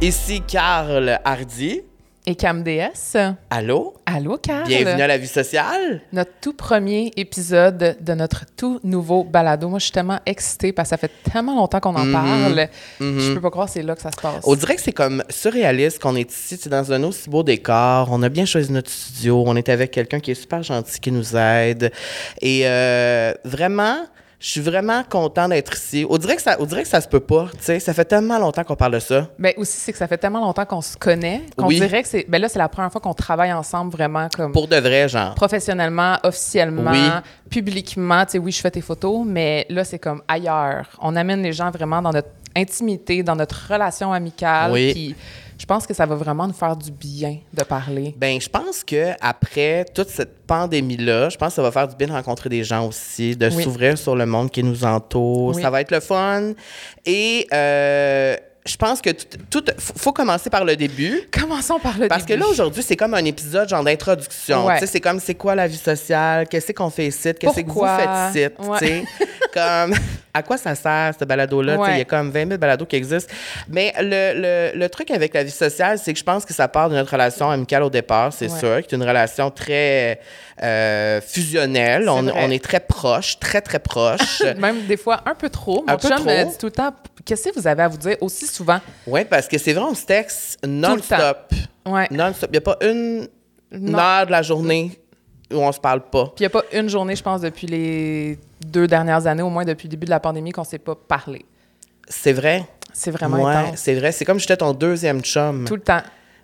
Ici Carl Hardy. Et Cam DS. Allô? Allô, Carl. Bienvenue à la vie sociale. Notre tout premier épisode de notre tout nouveau balado. Moi, je suis tellement excitée parce que ça fait tellement longtemps qu'on en Mhm. parle. Mhm. Je peux pas croire que c'est là que ça se passe. On dirait que c'est comme surréaliste qu'on est ici, c'est dans un aussi beau décor. On a bien choisi notre studio. On est avec quelqu'un qui est super gentil, qui nous aide. Et euh, vraiment, je suis vraiment content d'être ici. On dirait que ça, on dirait que ça se peut pas. Tu sais, ça fait tellement longtemps qu'on parle de ça. Ben aussi, c'est que ça fait tellement longtemps qu'on se connaît qu'on Oui. dirait que c'est. Ben là, c'est la première fois qu'on travaille ensemble vraiment comme Pour de vrai, genre. professionnellement, officiellement, Oui. publiquement. Tu sais, oui, je fais tes photos, mais là, c'est comme ailleurs. On amène les gens vraiment dans notre intimité, dans notre relation amicale. Oui. Puis je pense que ça va vraiment nous faire du bien de parler. Ben, je pense que après toute cette pandémie-là, je pense que ça va faire du bien de rencontrer des gens aussi, de Oui. s'ouvrir sur le monde qui nous entoure. Oui. Ça va être le fun. Et euh, je pense que tout, tout- faut commencer par le début. Commençons par le Parce que début. là, aujourd'hui, c'est comme un épisode genre d'introduction. Ouais. Tu sais, c'est comme c'est quoi la vie sociale, qu'est-ce qu'on fait ici, qu'est-ce que vous faites ici, Ouais. tu sais? comme, à quoi ça sert, ce balado-là? Il y a comme 20 000 balados qui existent. Mais le, le- le truc avec la vie sociale, c'est que je pense que ça part de notre relation amicale au départ, c'est sûr, qui est une relation très euh, fusionnelle. C'est On, est très proches, très, très proches. Même des fois un peu trop. Mon Un peu chum trop. dit tout le temps Qu'est-ce que vous avez à vous dire aussi souvent? Oui, parce que c'est vrai, on se texte non-stop. Ouais. Non-stop. Il n'y a pas une, Non. heure de la journée où on se parle pas. Puis il n'y a pas une journée, je pense, depuis les deux dernières années, au moins depuis le début de la pandémie, qu'on ne s'est pas parlé. C'est vrai? C'est vraiment ouais, c'est vrai. C'est comme si j'étais ton deuxième chum. Tout le temps.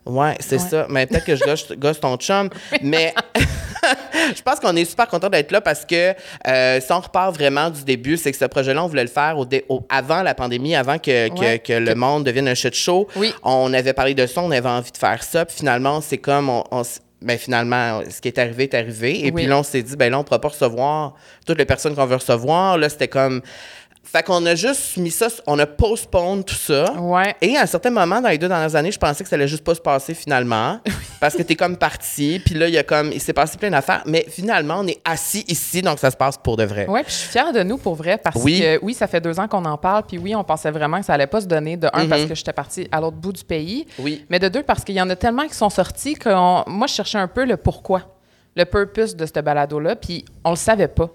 Ouais, c'est Ouais. ça. Mais peut-être que je gosse, gosse ton chum. mais je pense qu'on est super content d'être là parce que euh, si on repart vraiment du début, c'est que ce projet-là, on voulait le faire au dé- au- avant la pandémie, avant que, que- Ouais. que le monde devienne un shit show. Oui. On avait parlé de ça, on avait envie de faire ça. Puis finalement, c'est comme on. on ben finalement, ce qui est arrivé est arrivé. Et Oui. puis là, on s'est dit, ben là, on ne pourra pas recevoir toutes les personnes qu'on veut recevoir. Là, c'était comme. Fait qu'on a juste mis ça, on a postpone tout ça. Ouais. Et à un certain moment, dans les deux dernières années, je pensais que ça allait juste pas se passer finalement. parce que t'es comme parti. Puis là, il y a comme. Il s'est passé plein d'affaires. Mais finalement, on est assis ici, donc ça se passe pour de vrai. Ouais, puis je suis fière de nous pour vrai parce Oui. que oui, ça fait deux ans qu'on en parle, puis oui, on pensait vraiment que ça allait pas se donner. De un, parce que j'étais partie à l'autre bout du pays, Oui. mais de deux, parce qu'il y en a tellement qui sont sortis que moi, je cherchais un peu le pourquoi, le purpose de ce balado-là, puis on le savait pas.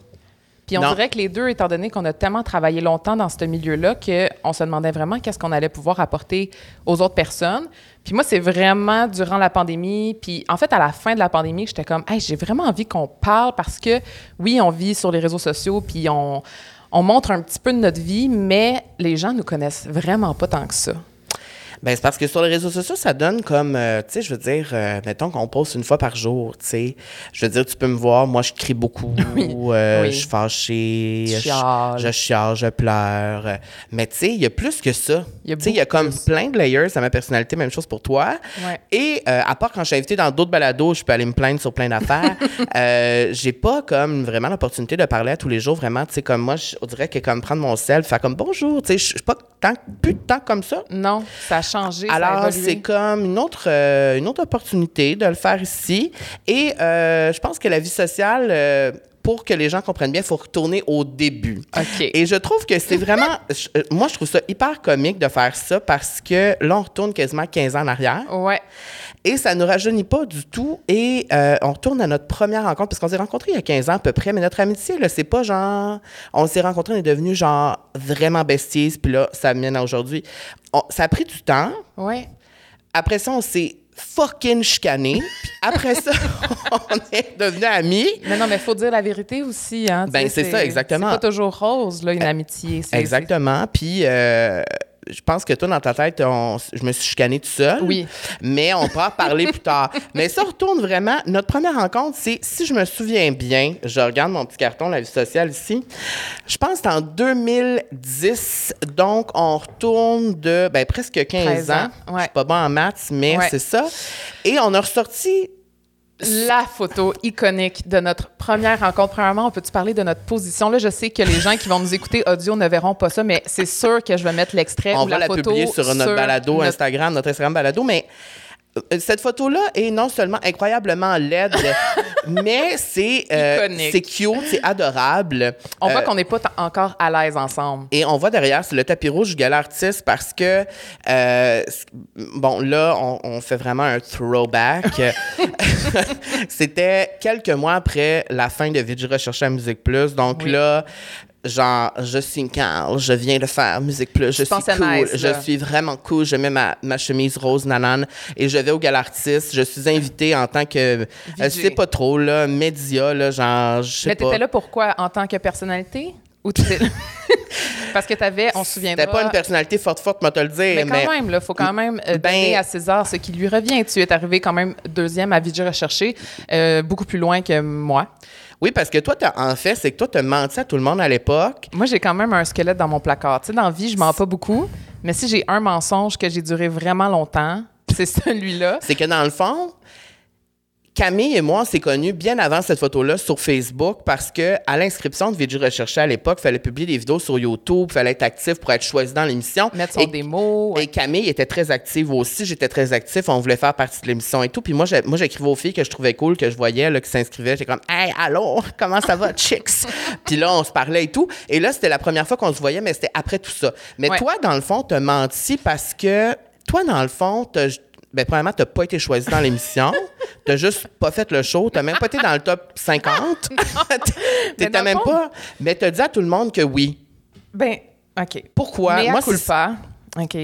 Puis on Non. dirait que les deux, étant donné qu'on a tellement travaillé longtemps dans ce milieu-là, qu'on se demandait vraiment qu'est-ce qu'on allait pouvoir apporter aux autres personnes. Puis moi, c'est vraiment durant la pandémie, puis en fait, à la fin de la pandémie, j'étais comme, hey, j'ai vraiment envie qu'on parle parce que, oui, on vit sur les réseaux sociaux, puis on, on montre un petit peu de notre vie, mais les gens nous connaissent vraiment pas tant que ça. Ben, c'est parce que sur les réseaux sociaux, ça donne comme, euh, tu sais, je veux dire, euh, mettons qu'on poste une fois par jour, tu sais. Je veux dire, tu peux me voir, moi, je crie beaucoup, Oui. euh, Oui. je suis fâchée, je, je chiale, je pleure. Mais tu sais, il y a plus que ça. Il y a Tu sais, il y a comme plus. plein de layers à ma personnalité, même chose pour toi. Ouais. Et à part quand je suis invitée dans d'autres balados, je peux aller me plaindre sur plein d'affaires. j'ai pas comme vraiment l'opportunité de parler à tous les jours, vraiment. Tu sais, comme moi, je- on dirait que comme prendre mon sel, faire comme bonjour, tu sais, je suis pas tant, plus de temps comme ça. Non, ça changé. ça a Alors, c'est comme une autre, euh, une autre opportunité de le faire ici. Et euh, je pense que la vie sociale, euh, pour que les gens comprennent bien, il faut retourner au début. Et je trouve que c'est vraiment. je- moi, je trouve ça hyper comique de faire ça parce que là, on retourne quasiment 15 ans en arrière. Ouais. Et ça ne nous rajeunit pas du tout. Et euh, on retourne à notre première rencontre, parce qu'on s'est rencontrés il y a 15 ans à peu près, mais notre amitié, là, c'est pas genre. On s'est rencontrés, on est devenus genre vraiment besties, puis là, ça mène à aujourd'hui. On- Ça a pris du temps. Ouais. Après ça, on s'est fucking chicané. Puis après ça, on est devenus amis. Mais non, mais il faut dire la vérité aussi. Hein, Ben, c'est ça, exactement. C'est pas toujours rose, là, une amitié. C'est- Exactement. Puis. euh, je pense que toi, dans ta tête, on- je me suis chicané tout seul. Oui. Mais on pourra en parler plus tard. Mais ça retourne vraiment. Notre première rencontre, c'est, si je me souviens bien, je regarde mon petit carton, la vie sociale ici. Je pense que c'est en 2010. Donc, on retourne de ben, presque 15 13 ans. ans, Je suis pas bon en maths, mais Ouais. c'est ça. Et on a ressorti La photo iconique de notre première rencontre. Premièrement, on peut-tu parler de notre position? Là, je sais que les gens qui vont nous écouter audio ne verront pas ça, mais c'est sûr que je vais mettre l'extrait On ou va la, photo publier sur notre balado notre- Instagram, notre Instagram balado, mais cette photo-là est non seulement incroyablement laide, mais c'est euh, c'est cute, c'est adorable. On voit Euh, qu'on n'est pas encore à l'aise ensemble. et on voit derrière, c'est le tapis rouge du gala artiste parce que, euh, bon, là, on, on fait vraiment un throwback. C'était quelques mois après la fin de Vidéo Recherché à Musique Plus. Donc Oui. là, genre, je suis Carl, je viens de faire Musique Plus, je suis cool, nice, je là. suis vraiment cool, je mets ma, ma chemise rose nanane et je vais au gala artiste. Je suis invitée en tant que, euh, je sais pas trop, là, média, là, genre, je sais Mais pas. t'étais là pourquoi? En tant que personnalité? Ou t'étais- Parce que t'avais, on se souviendra... C'était pas une personnalité forte, forte, moi te le dire. Mais quand même, il faut quand même euh, Ben- donner à César ce qui lui revient. Tu es arrivé quand même deuxième à Vidéo Recherché, euh, beaucoup plus loin que moi. Oui, parce que toi, t'as- en fait, c'est que toi, tu as menti à tout le monde à l'époque. Moi, j'ai quand même un squelette dans mon placard. Tu sais, dans la vie, je mens pas beaucoup, mais si j'ai un mensonge que j'ai duré vraiment longtemps, c'est celui-là. C'est que dans le fond, Camille et moi, on s'est connus bien avant cette photo-là sur Facebook parce que à l'inscription de Vidéo Recherché à l'époque, il fallait publier des vidéos sur YouTube, il fallait être actif pour être choisi dans l'émission. Mettre son Et- démo. ouais. Et Camille était très active aussi. J'étais très actif. On voulait faire partie de l'émission et tout. Puis moi, moi, j'écrivais aux filles que je trouvais cool, que je voyais, là, qui s'inscrivaient. J'étais comme, hey, allô, comment ça va, chicks? Puis là, on se parlait et tout. Et là, c'était la première fois qu'on se voyait, mais c'était après tout ça. Mais Ouais. toi, dans le fond, t'as menti parce que, toi, dans le fond, t'as. Ben, premièrement, t'as pas été choisi dans l'émission. t'as juste pas fait le show. T'as même pas été dans le top 50. Mais T'étais même fond- pas. Mais t'as dit à tout le monde que oui. Ben, OK. Pourquoi? Moi, pas. OK.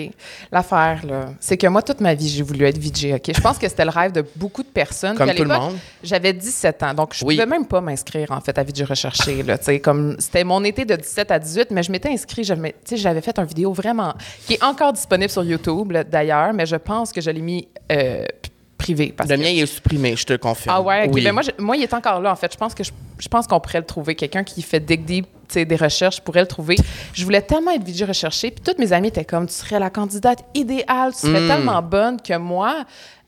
L'affaire, là, c'est que moi, toute ma vie, j'ai voulu être VJ, OK? Je pense que c'était le rêve de beaucoup de personnes. Comme tout le monde. J'avais 17 ans, donc je Oui. pouvais même pas m'inscrire, en fait, à VJ Recherché, là, tu sais, comme... C'était mon été de 17 à 18, mais je m'étais inscrit, j'avais- tu sais, j'avais fait une vidéo vraiment... qui est encore disponible sur YouTube, là, d'ailleurs, mais je pense que je l'ai mis euh, privé. Parce Le que- mien, il est supprimé, je te confirme. ah ouais, ok. Oui. Ben moi, je- moi, il est encore là, en fait. Je pense que je, je pense qu'on pourrait le trouver. Quelqu'un qui fait dig deep, des recherches, pourrait le trouver. Je voulais tellement être vidéo recherchée, puis toutes mes amies étaient comme, tu serais la candidate idéale, tu serais Mm. tellement bonne que moi,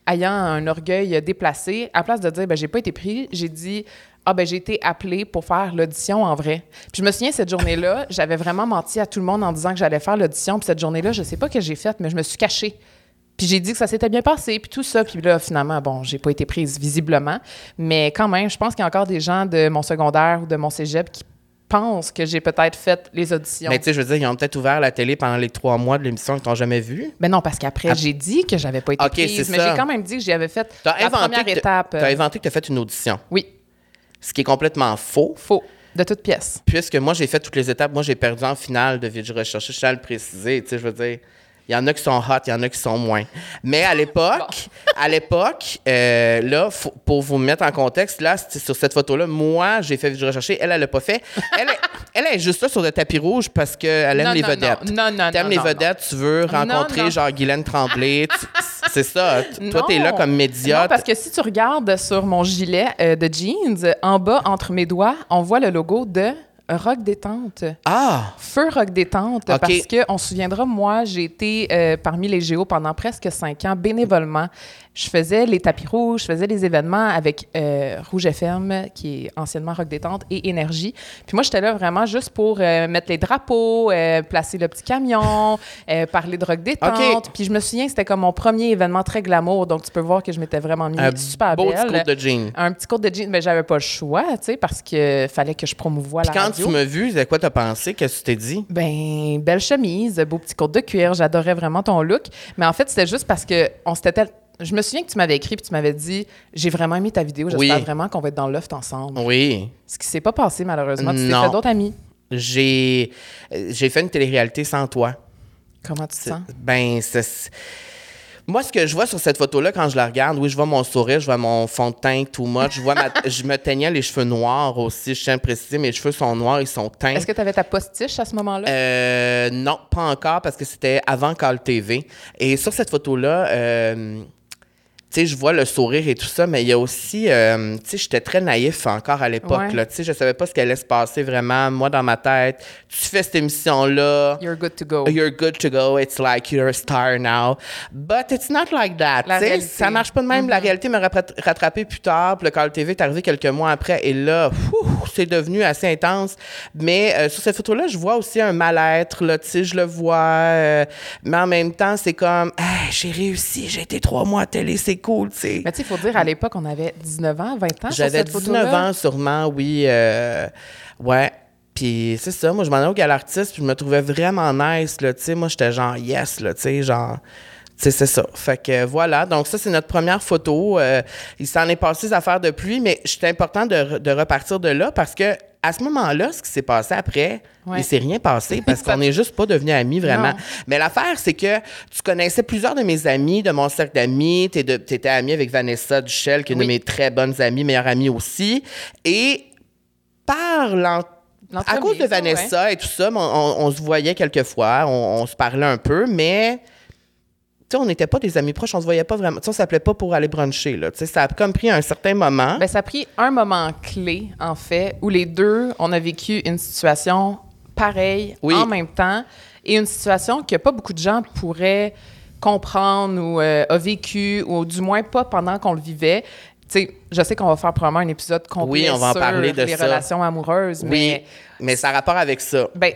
ayant un orgueil déplacé, à place de dire, ben j'ai pas été pris, j'ai dit, ah ben j'ai été appelée pour faire l'audition en vrai. Puis je me souviens cette journée-là, j'avais vraiment menti à tout le monde en disant que j'allais faire l'audition. Puis cette journée-là, je sais pas que j'ai fait, mais je me suis cachée. Puis j'ai dit que ça s'était bien passé, puis tout ça. Puis là, finalement, bon, j'ai pas été prise visiblement. Mais quand même, je pense qu'il y a encore des gens de mon secondaire ou de mon cégep qui pensent que j'ai peut-être fait les auditions. Mais tu sais, je veux dire, ils ont peut-être ouvert la télé pendant les trois mois de l'émission qu'ils t'ont jamais vu. Mais non, parce qu'après, j'ai dit que j'avais pas été Ok, prise. Mais j'ai quand même dit que j'y avais fait T'as la première que étape. t'as euh, inventé que tu as fait une audition, Oui, ce qui est complètement faux. faux. De toute pièce. Puisque moi, j'ai fait toutes les étapes. Moi, j'ai perdu en finale de Vidéo Recherché. Je tiens à le préciser. Tu sais, je veux dire, il y en a qui sont hot, il y en a qui sont moins. Mais à l'époque, à l'époque, euh, là, faut- pour vous mettre en contexte, là, sur cette photo-là, moi, j'ai fait Vidéo Recherché. Elle, elle l'a pas fait. Elle est, elle est juste là sur le tapis rouge parce qu'elle aime Non, les non, vedettes. non, non, non, T'aimes les vedettes, tu veux rencontrer genre Guylaine Tremblay. c'est ça. Toi, t'es là comme média. Non, parce que si tu regardes sur mon gilet euh, de jeans, en bas, entre mes doigts, on voit le logo de Rock Détente. Ah! Feu Rock Détente, OK. parce que on se souviendra, moi, j'ai été euh, parmi les géos pendant presque cinq ans bénévolement. Je faisais les tapis rouges, je faisais les événements avec euh, Rouge FM, qui est anciennement Rock Détente, et Énergie. Puis moi, j'étais là vraiment juste pour euh, mettre les drapeaux, euh, placer le petit camion, euh, parler de Rock Détente. Puis je me souviens que c'était comme mon premier événement très glamour, donc tu peux voir que je m'étais vraiment mis Un super beau belle. petit court de jean. Un petit cours de jeans, mais j'avais pas le choix, tu sais, parce que fallait que je promouvoie la Puis quand radio. tu m'as vu, c'est quoi t'as pensé? Qu'est-ce que tu t'es dit? Ben, belle chemise, beau petit court de cuir, j'adorais vraiment ton look. Mais en fait, c'était juste parce que on s'était Je me souviens que tu m'avais écrit puis tu m'avais dit J'ai vraiment aimé ta vidéo, j'espère Oui. vraiment qu'on va être dans loft ensemble. Oui. Ce qui s'est pas passé, malheureusement. Tu t'es fait d'autres amis. J'ai euh, j'ai fait une télé-réalité sans toi. Comment tu te sens? Ben, c'est. Moi, ce que je vois sur cette photo-là, quand je la regarde, oui, je vois mon sourire, je vois mon fond de teint too much. Je, vois ma- je me teignais les cheveux noirs aussi. Je tiens à préciser, mes cheveux sont noirs, ils sont teints. Est-ce que tu avais ta postiche à ce moment-là? Euh, non, pas encore parce que c'était avant Call TV. Et sur cette photo-là, euh, tu sais, je vois le sourire et tout ça, mais il y a aussi, euh, tu sais, j'étais très naïf encore à l'époque. Ouais. là. Tu sais, je savais pas ce qui allait se passer vraiment. Moi, dans ma tête, tu fais cette émission-là. You're good to go. You're good to go. It's like you're a star now. But it's not like that. Tu sais. Ça marche pas de même. La réalité m'a rattrapé plus tard. Puis le Call TV est arrivé quelques mois après. Et là, c'est devenu assez intense. Mais euh, sur cette photo-là, je vois aussi un mal-être. Là, tu sais, je le vois. euh, mais en même temps, c'est comme, Hey, j'ai réussi. J'ai été trois mois à télé. C'est c'est cool, tu sais. Mais tu sais, il faut dire, à l'époque, on avait 19 ans, 20 ans J'avais cette 19 photo-là. ans sûrement, oui. euh, ouais. Puis c'est ça, moi je m'en allais au Galartiste, puis je me trouvais vraiment nice, là, tu sais. Moi j'étais genre yes, là, tu sais, genre... Tu sais, c'est ça. Fait que euh, voilà. Donc, ça, c'est notre première photo. Euh, il s'en est passé des affaires de pluie, mais c'est important de repartir de là parce que à ce moment-là, ce qui s'est passé après, Ouais. il s'est rien passé parce qu'on n'est juste pas devenus amis vraiment. Non. Mais l'affaire, c'est que tu connaissais plusieurs de mes amis, de mon cercle d'amis. Tu étais amie avec Vanessa Duchel, qui est une de mes très bonnes amies, meilleure amie aussi. Et par l'en- à cause de Vanessa et tout ça, on, on- on se voyait quelquefois, on, on se parlait un peu, mais on n'était pas des amis proches, on se voyait pas vraiment. Tu sais, on s'appelait pas pour aller bruncher, là. Tu sais, ça a comme pris un certain moment. Ben, ça a pris un moment clé, en fait, où les deux, on a vécu une situation pareille Oui. en même temps et une situation que pas beaucoup de gens pourraient comprendre ou euh, a vécu, ou du moins pas pendant qu'on le vivait. Tu sais, je sais qu'on va faire probablement un épisode complet Oui, on va en sur parler de les ça. relations amoureuses, oui, mais mais ça a rapport avec ça. ben,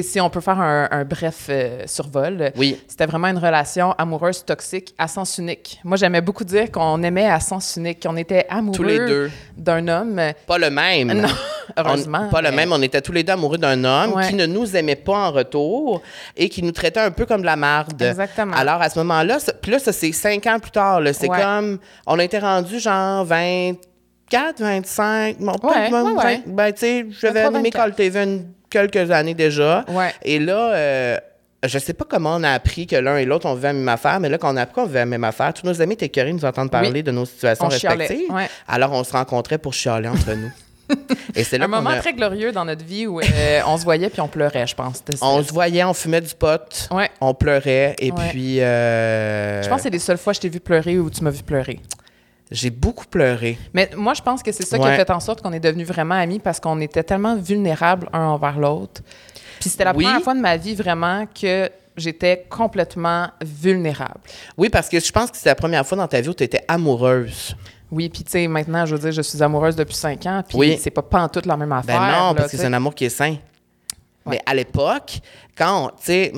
si on peut faire un, un bref euh, survol, Oui. c'était vraiment une relation amoureuse toxique à sens unique. Moi, j'aimais beaucoup dire qu'on aimait à sens unique, qu'on était amoureux Tous les deux. d'un homme. Pas le même. Non, On- heureusement. pas le même. On était tous les deux amoureux d'un homme Ouais. qui ne nous aimait pas en retour et qui nous traitait un peu comme de la marde. Exactement. Alors, à ce moment-là, puis là, ça, c'est cinq ans plus tard. C'est Ouais. comme, on a été rendu genre 24, 25, bon, peut-être Ouais. 20. Ben, tu sais, j'avais 23, animé 24. Call TV une- quelques années déjà. Ouais. Et là, euh, je sais pas comment on a appris que l'un et l'autre, on vivait la même affaire, mais là, quand on a appris qu'on vivait la même affaire, tous nos amis étaient curieux de nous entendre parler Oui. de nos situations On respectives. ouais. Alors, on se rencontrait pour chialer entre nous. Et c'est là Un moment a- très glorieux dans notre vie où euh, on se voyait puis on pleurait, je pense. On se voyait, on fumait du pot, Ouais. on pleurait, et Ouais. puis euh, Je pense que c'est les seules fois que je t'ai vu pleurer ou tu m'as vu pleurer. J'ai beaucoup pleuré. Mais moi, je pense que c'est ça qui a fait en sorte qu'on est devenus vraiment amis parce qu'on était tellement vulnérables un envers l'autre. Puis c'était la Oui. première fois de ma vie vraiment que j'étais complètement vulnérable. Oui, parce que je pense que c'est la première fois dans ta vie où tu étais amoureuse. Oui, puis tu sais, maintenant, je veux dire, je suis amoureuse depuis cinq ans, puis Oui. c'est pas pantoute la même Ben affaire. non, là, parce que c'est un amour qui est sain. Mais à l'époque, quand, tu sais,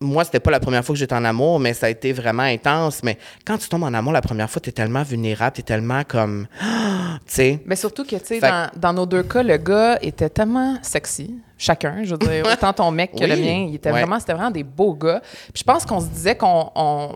moi, c'était pas la première fois que j'étais en amour, mais ça a été vraiment intense. Mais quand tu tombes en amour la première fois, tu es tellement vulnérable, tu es tellement comme, tu sais. Mais surtout que, tu sais, dans, dans nos deux cas, le gars était tellement sexy, chacun, je veux dire, autant ton mec que Oui. le mien, il était Ouais. vraiment, c'était vraiment des beaux gars. Puis je pense qu'on se disait qu'on on,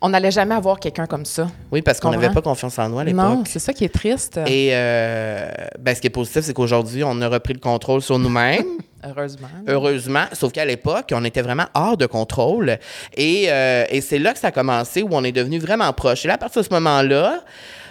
on n'allait jamais avoir quelqu'un comme ça. Oui, parce qu'on n'avait pas confiance en nous à l'époque. Non, c'est ça qui est triste, Et euh, ben, ce qui est positif, c'est qu'aujourd'hui, on a repris le contrôle sur nous-mêmes. heureusement. Heureusement, sauf qu'à l'époque, on était vraiment hors de contrôle. Et, euh, et c'est là que ça a commencé, où on est devenu vraiment proches. Et là, à partir de ce moment-là,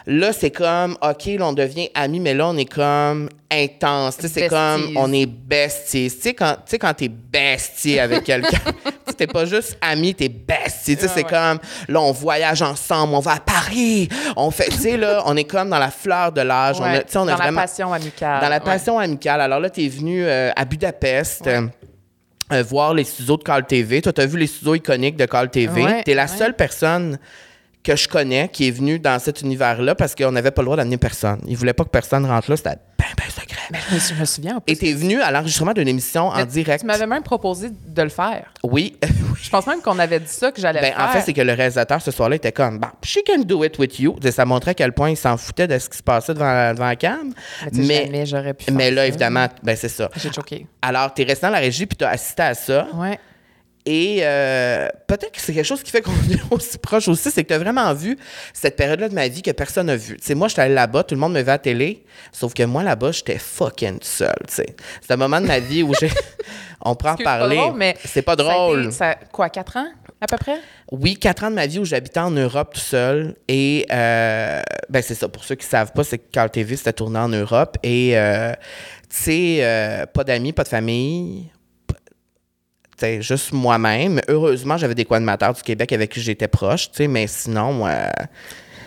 là, c'est comme, OK, là, on devient amis, mais là, on est comme intense. Tu sais, c'est comme, on est besties. Tu sais, quand, t'es bestie avec quelqu'un, t'es pas juste ami, t'es bestie. Tu sais, Ouais, c'est ouais. comme, là, on voyage ensemble, on va à Paris, on fait, tu sais, là, on est comme dans la fleur de l'âge. Ouais, a dans vraiment- la passion amicale. dans la passion amicale. Alors là, tu es venu euh, à Budapest. euh, euh, voir les studios de Call TV. Toi, tu as vu les studios iconiques de Call TV. Tu es la seule personne que je connais qui est venue dans cet univers-là parce qu'on n'avait pas le droit d'amener personne. Ils voulaient pas que personne rentre là. C'était ben, ben secret. Mais je me, souviens en plus. Et tu es venu à l'enregistrement d'une émission en Mais direct. Tu m'avais même proposé de le faire. Oui. Je pense même qu'on avait dit ça, que j'allais Ben, faire. en fait, c'est que le réalisateur ce soir-là était comme, bah, she can do it with you. Ça montrait à quel point il s'en foutait de ce qui se passait devant la, devant la cam. Mais, jamais j'aurais pu mais là, ça. évidemment, ben, c'est ça. J'ai choqué. Alors, tu es resté dans la régie puis tu as assisté à ça. Ouais. Et euh, peut-être que c'est quelque chose qui fait qu'on est aussi proche aussi, c'est que tu as vraiment vu cette période-là de ma vie que personne n'a vu. Tu sais, moi, j'étais allée là-bas, tout le monde me vit à la télé, sauf que moi, là-bas, j'étais fucking seule, tu sais. C'est un moment de ma vie où j'ai... On prend en C'est pas parler. drôle, c'est pas ça a été- drôle. ça- quoi, quatre ans, à peu près? Oui, quatre ans de ma vie où j'habitais en Europe tout seul. Et euh, ben c'est ça. Pour ceux qui ne savent pas, c'est que Carl TV, c'était tourné en Europe. Et euh, tu sais, euh, pas d'amis, pas de famille. Sais, juste moi-même. Heureusement, j'avais des co-animateurs du Québec avec qui j'étais proche, mais sinon,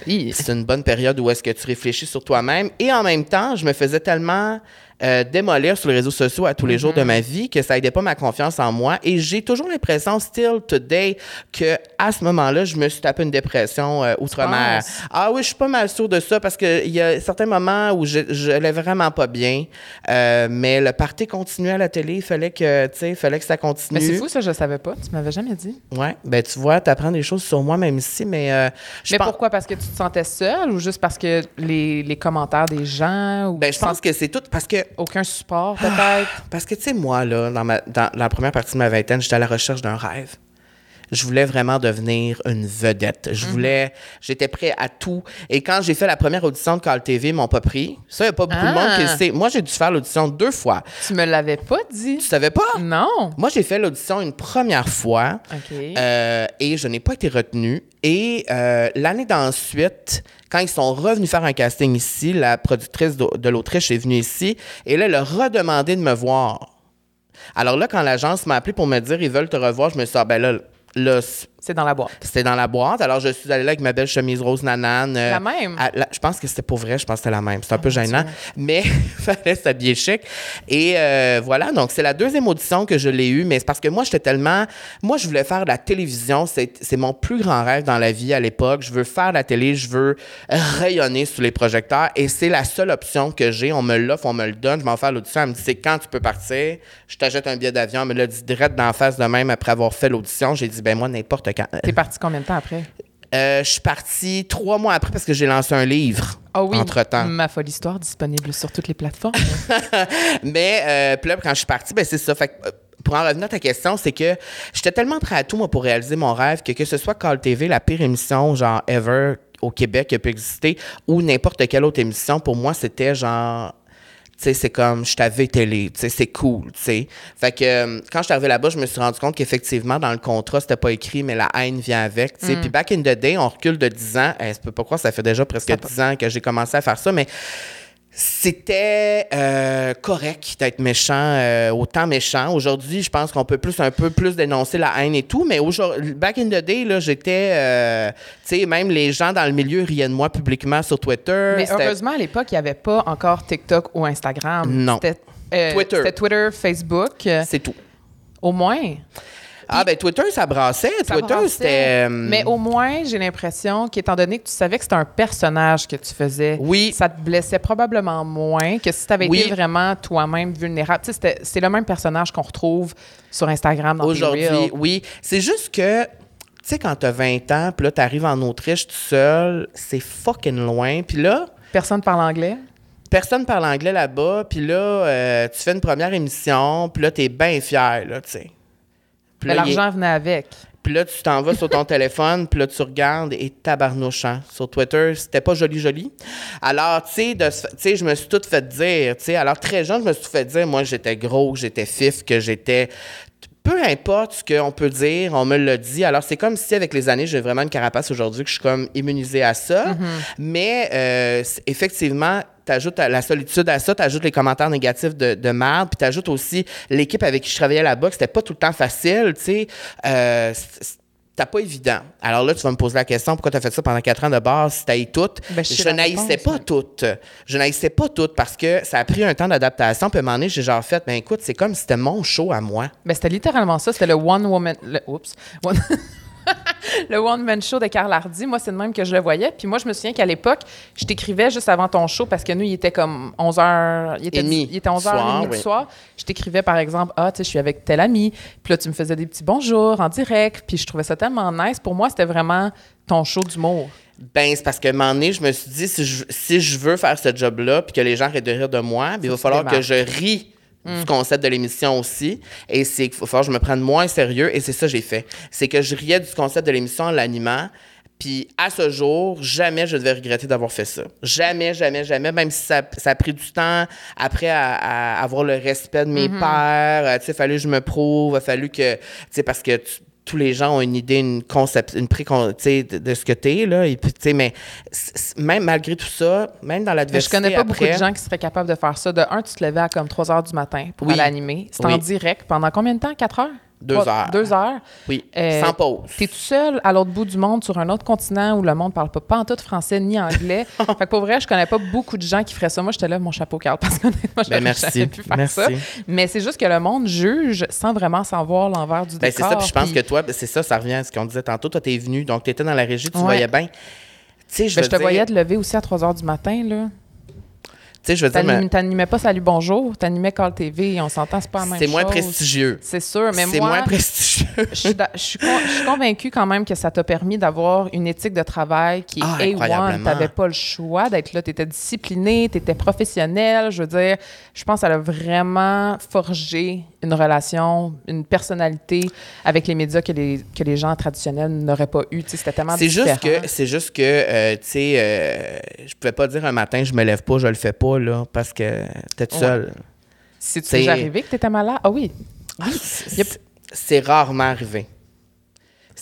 c'est une bonne période où est-ce que tu réfléchis sur toi-même. Et en même temps, je me faisais tellement euh, démolir sur les réseaux sociaux à tous les jours de Mm-hmm. ma vie, que ça aidait pas ma confiance en moi. Et j'ai toujours l'impression, still today, que à ce moment-là, je me suis tapé une dépression euh, outre-mer. Ah oui, je suis pas mal sûre de ça parce qu'il y a certains moments où je, je l'ai vraiment pas bien. Euh, mais le party continuait à la télé. Il fallait que, tu sais, fallait que ça continue. Mais c'est fou, ça, je savais pas. Tu m'avais jamais dit. Ouais, ben tu vois, tu apprends des choses sur moi même ici, mais euh, je Mais pense- pourquoi? Parce que tu te sentais seule ou juste parce que les, les commentaires des gens ou ben, je pense que c'est tout parce que aucun support, peut-être? Parce que, tu sais, moi, là, dans, ma, dans la première partie de ma vingtaine, j'étais à la recherche d'un rêve. Je voulais vraiment devenir une vedette. Je voulais, j'étais prêt à tout. Et quand j'ai fait la première audition de Call TV, ils m'ont pas pris. Ça, il n'y a pas beaucoup de Ah. monde qui le sait. Moi, j'ai dû faire l'audition deux fois. tu me l'avais pas dit. Tu savais pas? Non. Moi, j'ai fait l'audition une première fois. OK. Euh, et je n'ai pas été retenue. Et euh, l'année d'ensuite, quand ils sont revenus faire un casting ici, la productrice de, l'Autriche est venue ici et là, elle a redemandé de me voir. Alors là, quand l'agence m'a appelé pour me dire ils veulent te revoir, je me suis dit, ah, ben là, là, C'est dans la boîte. c'était dans la boîte. Alors, je suis allée là avec ma belle chemise rose nanane. euh, La même? à la- je pense que c'était pour vrai. Je pense que c'était la même. C'est un peu mon gênant. Dieu. Mais fallait s'habiller chic. Et euh, voilà. Donc, c'est la deuxième audition que je l'ai eue. Mais c'est parce que moi, j'étais tellement. Moi, je voulais faire de la télévision. C'est c'est mon plus grand rêve dans la vie à l'époque. Je veux faire de la télé. Je veux rayonner sous les projecteurs. Et c'est la seule option que j'ai. On me l'offre, on me le donne. Je m'en fais l'audition. Elle me dit c'est quand tu peux partir? Je t'achète un billet d'avion. Elle me l'a dit direct d'en face de même après avoir fait l'audition. J'ai dit ben moi, n'importe quand. T'es parti combien de temps après? Euh, je suis partie trois mois après parce que j'ai lancé un livre. Ah oui. Entre-temps. Ma folle histoire disponible sur toutes les plateformes. Mais euh, puis là, quand je suis partie, ben c'est ça. Fait que, euh, pour en revenir à ta question, c'est que j'étais tellement prêt à tout, moi, pour réaliser mon rêve, que que ce soit Call TV, la pire émission, genre, ever au Québec qui a pu exister, ou n'importe quelle autre émission, pour moi, c'était genre... Tu sais, c'est comme, je t'avais télé, tu sais, c'est cool, tu sais. Fait que euh, quand je suis arrivée là-bas, je me suis rendu compte qu'effectivement, dans le contrat, c'était pas écrit, mais la haine vient avec, tu sais. Puis back in the day, on recule de 10 ans. Eh, je peux pas croire, ça fait déjà presque 10 ans que j'ai commencé à faire ça, mais c'était euh, correct d'être méchant, euh, autant méchant. Aujourd'hui, je pense qu'on peut plus un peu plus dénoncer la haine et tout, mais aujourd'hui, back in the day, là, j'étais, euh, tu sais, même les gens dans le milieu riaient de moi publiquement sur Twitter. Mais C'était- heureusement, à l'époque, il n'y avait pas encore TikTok ou Instagram. Non. C'était Twitter. C'était Twitter, Facebook. c'est tout. au moins. Ah ben Twitter, ça brassait. Ça Twitter, c'était. euh, Mais au moins, j'ai l'impression qu'étant donné que tu savais que c'était un personnage que tu faisais, Oui. ça te blessait probablement moins que si tu avais Oui. été vraiment toi-même vulnérable. Tu sais, c'est le même personnage qu'on retrouve sur Instagram dans Aujourd'hui, oui. C'est juste que, tu sais, quand t'as 20 ans, puis là, t'arrives en Autriche tout seul, c'est fucking loin. Puis là, Personne parle anglais? personne parle anglais là-bas, puis là, euh, tu fais une première émission, puis là, t'es bien fier, là, tu sais. Mais l'argent venait avec. puis là, tu t'en vas sur ton téléphone, puis là, tu regardes et tabarnouche, hein. Sur Twitter, c'était pas joli, joli. Alors, tu sais, je me suis tout fait dire, tu sais. Alors, très jeune, je me suis tout fait dire, moi, j'étais gros, que j'étais fif, que j'étais. Peu importe ce qu'on peut dire, on me l'a dit. Alors, c'est comme si, avec les années, j'ai vraiment une carapace aujourd'hui, que je suis comme immunisée à ça. Mais, euh, effectivement, t'ajoutes la solitude à ça, t'ajoutes les commentaires négatifs de, de merde, puis t'ajoutes aussi l'équipe avec qui je travaillais là-bas, que c'était pas tout le temps facile, tu sais. Euh, T'as pas évident. Alors là, tu vas me poser la question, pourquoi tu as fait ça pendant quatre ans de base si t'as toutes? Ben, je n'haïssais pas ouais. toutes. Je n'haïssais pas toutes parce que ça a pris un temps d'adaptation. Puis à un moment donné, j'ai genre fait, ben écoute, c'est comme si c'était mon show à moi. Ben, c'était littéralement ça. C'était le One Woman. Le, oups. One- le One Man Show de Karl Hardy. Moi, c'est de même que je le voyais. Puis moi, je me souviens qu'à l'époque, je t'écrivais juste avant ton show parce que nous, il était comme 11h. Il était, il était 11h30 soir, du soir. Je t'écrivais, par exemple, Ah, tu sais, je suis avec tel ami. Puis là, tu me faisais des petits bonjours en direct. Puis je trouvais ça tellement nice. Pour moi, c'était vraiment ton show d'humour. Ben, c'est parce qu'à un moment donné, je me suis dit, si je, si je veux faire ce job-là, puis que les gens arrêtent de rire de moi, ben, il va falloir que je ris du concept de l'émission aussi. Et c'est qu'il falloir que je me prenne moins sérieux. Et c'est ça que j'ai fait. C'est que je riais du concept de l'émission en l'animant. Puis à ce jour, jamais je devais regretter d'avoir fait ça. Jamais, jamais, jamais. Même si ça, ça a pris du temps après à, à avoir le respect de mes pairs. euh, Tu sais, fallu que je me prouve. Il a fallu que... Tu sais, parce que... tu- tous les gens ont une idée, une concept, une précon, tu sais, de, de ce que t'es, là. Et puis, tu sais, mais même malgré tout ça, même dans Mais je l'adversité connais pas beaucoup de gens qui seraient capables de faire ça. De un, tu te levais à comme 3 h du matin pour Oui. aller animer. Oui. en direct. Pendant combien de temps? 4 heures? Deux heures. Deux heures. Oui, Euh, sans pause. T'es tout seul à l'autre bout du monde, sur un autre continent où le monde parle pas, pas en tout français ni anglais. fait que pour vrai, je connais pas beaucoup de gens qui feraient ça. Moi, j'étais là, mon chapeau, Carl, parce qu'honnêtement, j'aurais Ben, merci. pu faire Merci. ça. Mais c'est juste que le monde juge sans vraiment savoir l'envers du Ben, c'est décor. ça, puis je pense puis- que toi, ben, c'est ça, ça revient à ce qu'on disait tantôt. Toi, t'es venu, donc t'étais dans la régie, tu Ouais. voyais bien. Tu sais, je Ben, je te dire- voyais te lever aussi à 3 h du matin, là. Tu sais, je veux dire, mais T'animais pas Salut Bonjour, t'animais Call TV, on s'entend, c'est pas la même c'est moins chose. prestigieux. C'est sûr, mais C'est moi, moins prestigieux. je suis, da- je suis con- je suis convaincue quand même que ça t'a permis d'avoir une éthique de travail qui est Ah, A1. incroyablement. T'avais pas le choix d'être là. T'étais discipliné, t'étais professionnel. Je veux dire, je pense que ça a vraiment forgé une relation, une personnalité avec les médias que les, que les gens traditionnels n'auraient pas eu. Tu C'était tellement C'est juste que, c'est juste que, euh, tu sais, euh, je pouvais pas dire un matin, je me lève pas, je le fais pas, là, parce que t'es tout Ouais. seul. C'est déjà arrivé que t'étais malade? Ah oui. Yep. C'est rarement arrivé.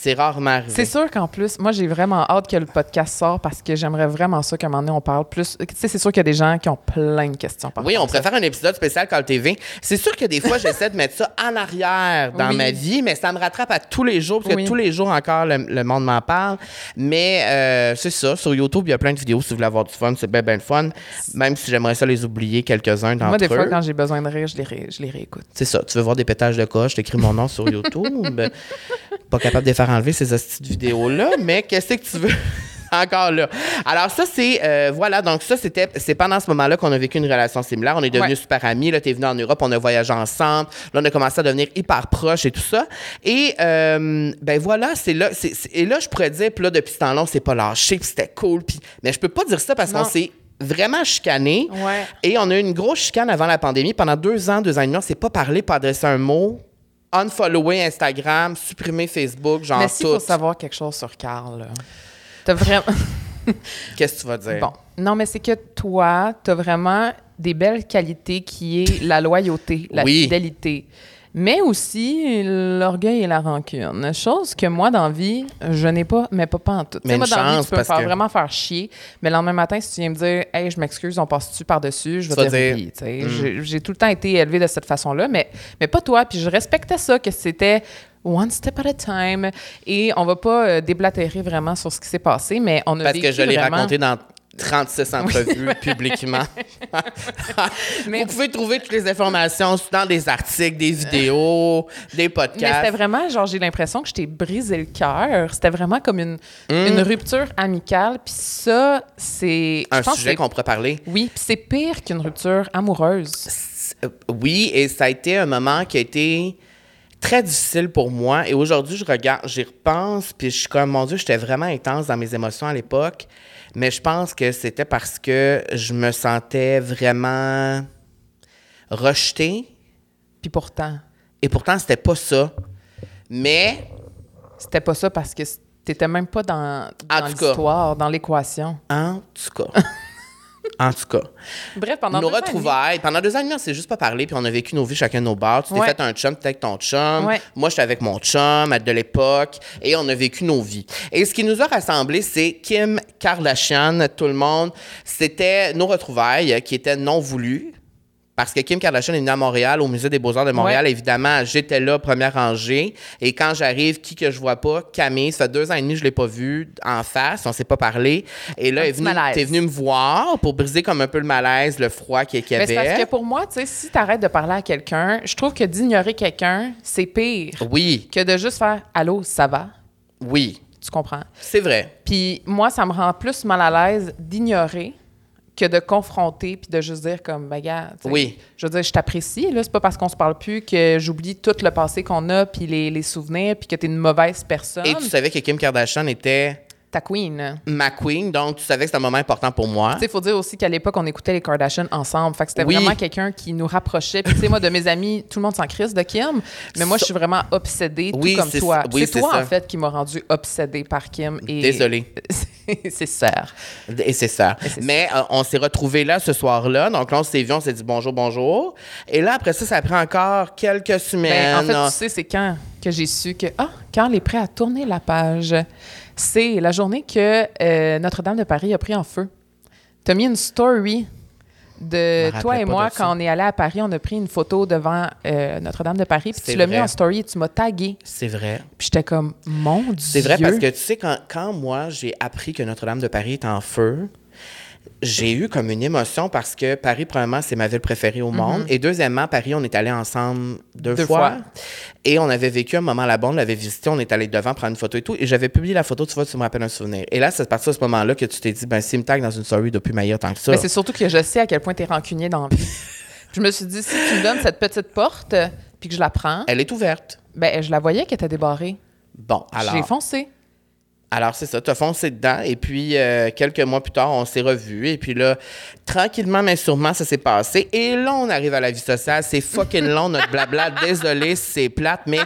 C'est rarement arrivé. C'est sûr qu'en plus, moi, j'ai vraiment hâte que le podcast sorte parce que j'aimerais vraiment ça qu'à un moment donné, on parle plus. Tu sais, c'est sûr qu'il y a des gens qui ont plein de questions. par Oui, on ça. préfère un épisode spécial Call TV. C'est sûr que des fois, j'essaie de mettre ça en arrière dans Oui. ma vie, mais ça me rattrape à tous les jours, parce Oui. que tous les jours encore, le, le monde m'en parle. Mais euh, c'est ça, sur YouTube, il y a plein de vidéos si vous voulez avoir du fun. C'est bien, bien le fun. Même si j'aimerais ça les oublier quelques-uns d'entre Moi, des fois, eux. quand j'ai besoin de rire, je les, ré- je les réécoute. C'est ça, tu veux voir des pétages de coche, t'écris mon nom sur YouTube? Pas capable de les faire enlever ces de vidéos-là, mais qu'est-ce que tu veux? Encore là. Alors ça, c'est... euh, voilà, donc ça, c'était... C'est pendant ce moment-là qu'on a vécu une relation similaire. On est devenus Ouais. super amis. Là, t'es venu en Europe, on a voyagé ensemble. Là, on a commencé à devenir hyper proches et tout ça. Et, euh, ben voilà, c'est là... et là, je pourrais dire, puis là, depuis ce temps-là, on s'est pas lâché, puis c'était cool. Puis, mais je peux pas dire ça parce qu'on s'est vraiment chicané. Ouais. Et on a eu une grosse chicane avant la pandémie. Pendant deux ans, deux ans et demi, on s'est pas parlé, pas adressé un mot. Unfollower Instagram, supprimer Facebook, genre Mais s'il tout. faut savoir quelque chose sur Carl, t'as vraiment. Qu'est-ce que tu vas dire? bon. Non, mais c'est que toi, t'as vraiment des belles qualités qui est la loyauté, la Oui. fidélité. Mais aussi l'orgueil et la rancune. Chose que moi, dans la vie, je n'ai pas, mais pas, pas en tout. Mais moi, dans la vie, chance, tu peux me parce faire que- vraiment faire chier. Mais le lendemain matin, si tu viens me dire, hey, je m'excuse, on passe-tu par-dessus, je vais te dire, tu sais. Hmm. J'ai- tout le temps été élevée de cette façon-là, mais, mais pas toi. Puis je respectais ça, que c'était one step at a time. Et on va pas euh, déblatérer vraiment sur ce qui s'est passé, mais on a Parce que je l'ai vraiment- raconté dans 36 entrevues publiquement. Mais- Vous pouvez trouver toutes les informations dans des articles, des vidéos, des Mais podcasts. c'était vraiment, genre, j'ai l'impression que je t'ai brisé le cœur. C'était vraiment comme une, Hmm. une rupture amicale. Puis ça, c'est. un pense sujet qu'on pourrait parler. Oui, puis c'est pire qu'une rupture amoureuse. Euh, Oui, et ça a été un moment qui a été très difficile pour moi. Et aujourd'hui, je regarde, j'y repense, puis je suis comme, mon Dieu, j'étais vraiment intense dans mes émotions à l'époque. Mais je pense que c'était parce que je me sentais vraiment rejetée. Puis pourtant, Et pourtant, c'était pas ça. Mais, c'était pas ça parce que t'étais même pas dans, dans l'histoire, dans l'équation. en tout cas. en tout cas. Bref, pendant nos deux retrouvailles, pendant deux ans et demi, on s'est juste pas parlé, puis on a vécu nos vies chacun de nos bars. Tu t'es Ouais. fait un chum, tu avec ton chum. Ouais. Moi, j'étais avec mon chum à de l'époque, et on a vécu nos vies. Et ce qui nous a rassemblés, c'est Kim Kardashian, tout le monde. C'était nos retrouvailles qui étaient non voulues. Parce que Kim Kardashian est venue à Montréal, au Musée des Beaux-Arts de Montréal. Ouais. Évidemment, j'étais là, première rangée. Et quand j'arrive, qui que je vois pas? Camille. Ça fait deux ans et demi je l'ai pas vue en face. On s'est pas parlé. Et là, elle est venue, t'es venue me voir pour briser comme un peu le malaise, le froid qu'il y Mais c'est parce avait. que pour moi, tu sais, si t'arrêtes de parler à quelqu'un, je trouve que d'ignorer quelqu'un, c'est pire Oui, que de juste faire Allô, ça va? oui, Tu comprends? c'est vrai. Puis moi, ça me rend plus mal à l'aise d'ignorer que de confronter puis de juste dire comme, ben, gars, Oui. je veux dire, je t'apprécie, là, c'est pas parce qu'on se parle plus que j'oublie tout le passé qu'on a puis les, les souvenirs puis que t'es une mauvaise personne. Et tu savais que Kim Kardashian était Ta queen. ma queen, donc tu savais que c'était un moment important pour moi. Tu sais, il faut dire aussi qu'à l'époque, on écoutait les Kardashians ensemble. Fait que c'était Oui. vraiment quelqu'un qui nous rapprochait. Puis, tu sais, moi, de mes amis, tout le monde s'en crise de Kim. Mais moi, je suis vraiment obsédée, Oui, tout comme toi. Oui, c'est c'est toi, ça. en fait, qui m'a rendue obsédée par Kim. Et... Désolée. Et c'est ça. Et c'est Mais euh, on s'est retrouvés là ce soir-là. Donc là, on s'est vus, on s'est dit bonjour, bonjour. Et là, après ça, ça a pris encore quelques semaines. Ben, en fait, tu sais, c'est quand que j'ai su que, ah, Carl est prêt à tourner la page. C'est la journée que euh, Notre-Dame de Paris a pris en feu. Tu as mis une story de toi et moi, quand on est allé à Paris, on a pris une photo devant euh, Notre-Dame de Paris, puis C'est tu l'as mis en story et tu m'as tagué. C'est vrai. Puis j'étais comme, mon Dieu. C'est vrai parce que tu sais, quand, quand moi j'ai appris que Notre-Dame de Paris est en feu, j'ai eu comme une émotion parce que Paris, premièrement, c'est ma ville préférée au monde. Et deuxièmement, Paris, on est allé ensemble deux, Mhm. Deux fois. fois. Et on avait vécu un moment là-bas, on l'avait visité, on est allé devant prendre une photo et tout. Et j'avais publié la photo, tu vois, tu me rappelles un souvenir. Et là, c'est à partir de ce moment-là que tu t'es dit, ben, s'il me tag dans une story, plus m'haïr tant que ça. Mais c'est surtout que je sais à quel point tu es rancunier dans la vie. Je me suis dit, si tu me donnes cette petite porte, puis que je la prends, Elle est ouverte. ben je la voyais qu'elle était débarrée. Bon, alors. J'ai foncé. Alors, c'est ça, tu as foncé dedans. Et puis, euh, quelques mois plus tard, on s'est revus. Et puis là, tranquillement, mais sûrement, ça s'est passé. Et là, on arrive à la vie sociale. C'est fucking long, notre blabla. Désolé c'est plate, mais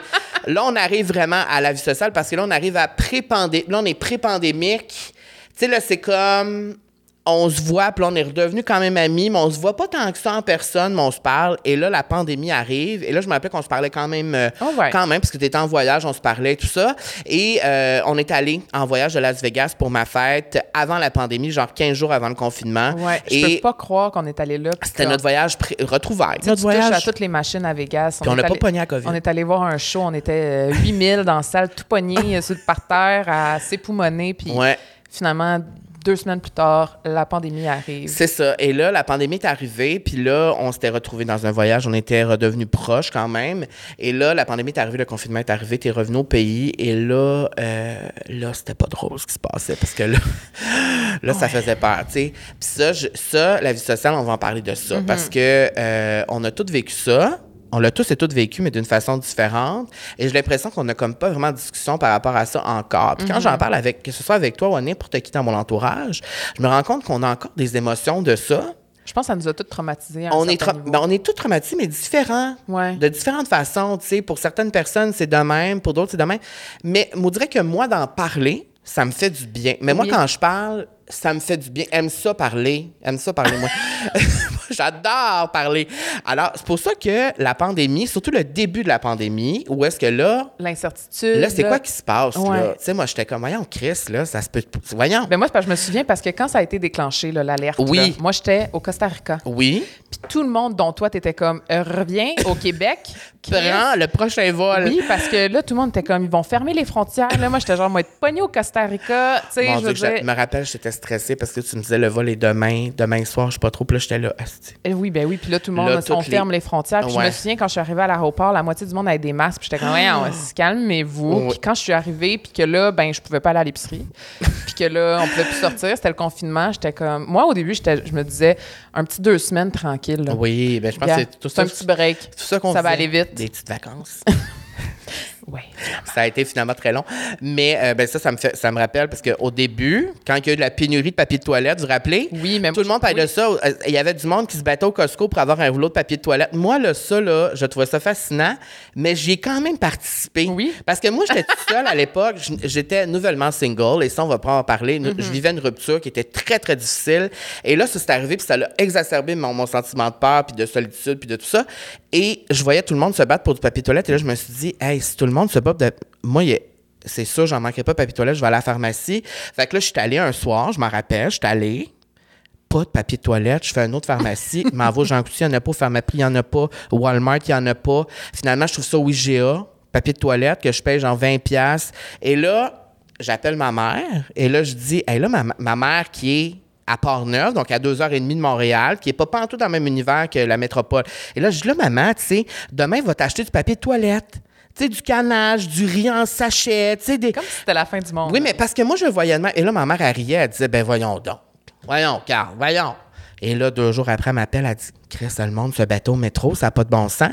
là, on arrive vraiment à la vie sociale parce que là, on arrive à pré-pandémique. Là, on est pré-pandémique. Tu sais, là, c'est comme. On se voit, puis là, on est redevenu quand même amis, mais on se voit pas tant que ça en personne, mais on se parle. Et là, la pandémie arrive. Et là, je me rappelle qu'on se parlait quand même, euh, Oh ouais. quand même, parce que tu étais en voyage, on se parlait, tout ça. Et euh, on est allé en voyage de Las Vegas pour ma fête avant la pandémie, genre 15 jours avant le confinement. Ouais, je Et peux pas croire qu'on est allé là. c'était notre voyage sais, Notre tu voyage. à toutes les machines à Vegas. Puis on est n'a pas allé- pogné à COVID. On est allé voir un show, on était euh, 8000 dans la salle, tout pogné euh, sur le parterre, à s'époumoner, puis Ouais. finalement, deux semaines plus tard, la pandémie arrive. C'est ça. Et là, la pandémie est arrivée, puis là, on s'était retrouvés dans un voyage, on était redevenus proches quand même. Et là, la pandémie est arrivée, le confinement est arrivé, t'es revenu au pays, et là, euh, là, c'était pas drôle ce qui se passait, parce que là, là, ça faisait peur, tu sais. Puis ça, je- ça, la vie sociale, on va en parler de ça, parce que euh, on a tous vécu ça. On l'a tous et toutes vécu, mais d'une façon différente. Et j'ai l'impression qu'on n'a comme pas vraiment de discussion par rapport à ça encore. Puis quand j'en parle avec, que ce soit avec toi ou n'importe qui dans mon entourage, je me rends compte qu'on a encore des émotions de ça. Je pense que ça nous a tous traumatisés. à un On est, certain tra- niveau. ben, on est tous traumatisés, mais différents. Ouais. De différentes façons. Tu sais, pour certaines personnes, c'est de même. Pour d'autres, c'est de même. Mais on dirait que moi, d'en parler, ça me fait du bien. Mais moi, quand je parle, ça me fait du bien. Aime ça parler. Aime ça parler, moi. J'adore parler. Alors, c'est pour ça que la pandémie, surtout le début de la pandémie, où est-ce que là, L'incertitude. là, c'est quoi qui se passe, là? Tu sais, moi, j'étais comme, voyons, Chris, là, ça se peut... Voyons. Ben moi, c'est parce que je me souviens parce que quand ça a été déclenché, l'alerte, Oui. là, moi, j'étais au Costa Rica. Oui. Puis tout le monde, dont toi, t'étais comme, euh, reviens au Québec. Prends le prochain vol. Oui, parce que là, tout le monde était comme, ils vont fermer les frontières. Là, moi, j'étais genre, moi, être pogné au Costa Rica. Tu sais, je me rappelle, j'étais stressée parce que tu me disais le vol est demain, demain soir, je sais pas trop. Puis là, j'étais là, asti. Eh Oui, ben oui. Puis là, tout le monde, Là, on ferme les- les frontières. Puis je Ouais. me souviens, quand je suis arrivée à l'aéroport, la moitié du monde avait des masques. Puis j'étais comme, voyons, calmez-vous. Oui. Puis quand je suis arrivée, puis que là, ben, je pouvais pas aller à l'épicerie. puis que là, on pouvait plus sortir. C'était le confinement. J'étais comme. Moi, au début, j'étais- je me disais, un petit deux semaines tranquille. Là. Oui, ben je pense Gars, que c'est tout c'est ça. un petit break. tout ça qu'on Ça va aller vite. Des petites vacances. Ouais. ça a été finalement très long. Mais euh, ben ça, ça me, fait, ça me rappelle parce qu'au début, quand il y a eu de la pénurie de papier de toilette, vous vous rappelez? Oui, mais Tout le monde parlait de ça. Euh, Il y avait du monde qui se battait au Costco pour avoir un rouleau de papier de toilette. Moi, là, ça, là, je trouvais ça fascinant, mais j'y ai quand même participé. Oui. Parce que moi, j'étais toute seule à l'époque. J'étais nouvellement single, et ça, on va pas en parler. Mm-hmm. Je vivais une rupture qui était très, très difficile. Et là, ça s'est arrivé, puis ça l'a exacerbé mon, mon sentiment de peur, puis de solitude, puis de tout ça. Et je voyais tout le monde se battre pour du papier de toilette, et là, je me suis dit, hey, si tout le monde se bat, de... moi, il c'est sûr, j'en manquerai pas papier toilette, je vais à la pharmacie. Fait que là, je suis allée un soir, je m'en rappelle, je suis allée pas de papier de toilette. Je fais une autre pharmacie. m'en va au Jean Coutu, il n'y en a pas. Pharmaprix, il n'y en a pas. Walmart, il n'y en a pas. Finalement, je trouve ça au IGA, papier de toilette, que je paye genre 20$. piastres. Et là, j'appelle ma mère. Et là, je dis, hey, là, ma, ma mère qui est à Port-Neuf, donc à 2h30 de Montréal, qui n'est pas pantoute dans le même univers que la métropole. Et là, je dis, là, maman, tu sais, demain, va t'acheter du papier de toilette. Tu sais, du canage, du riz en sachet, tu sais, des... Comme si c'était la fin du monde. Oui, mais parce que moi, je voyais de même. Et là, ma mère, elle riait, elle disait, ben voyons donc. Voyons, Carl, voyons. Et là, deux jours après, elle m'appelle, elle dit, Chris, le monde se battait au métro, ça n'a pas de bon sens.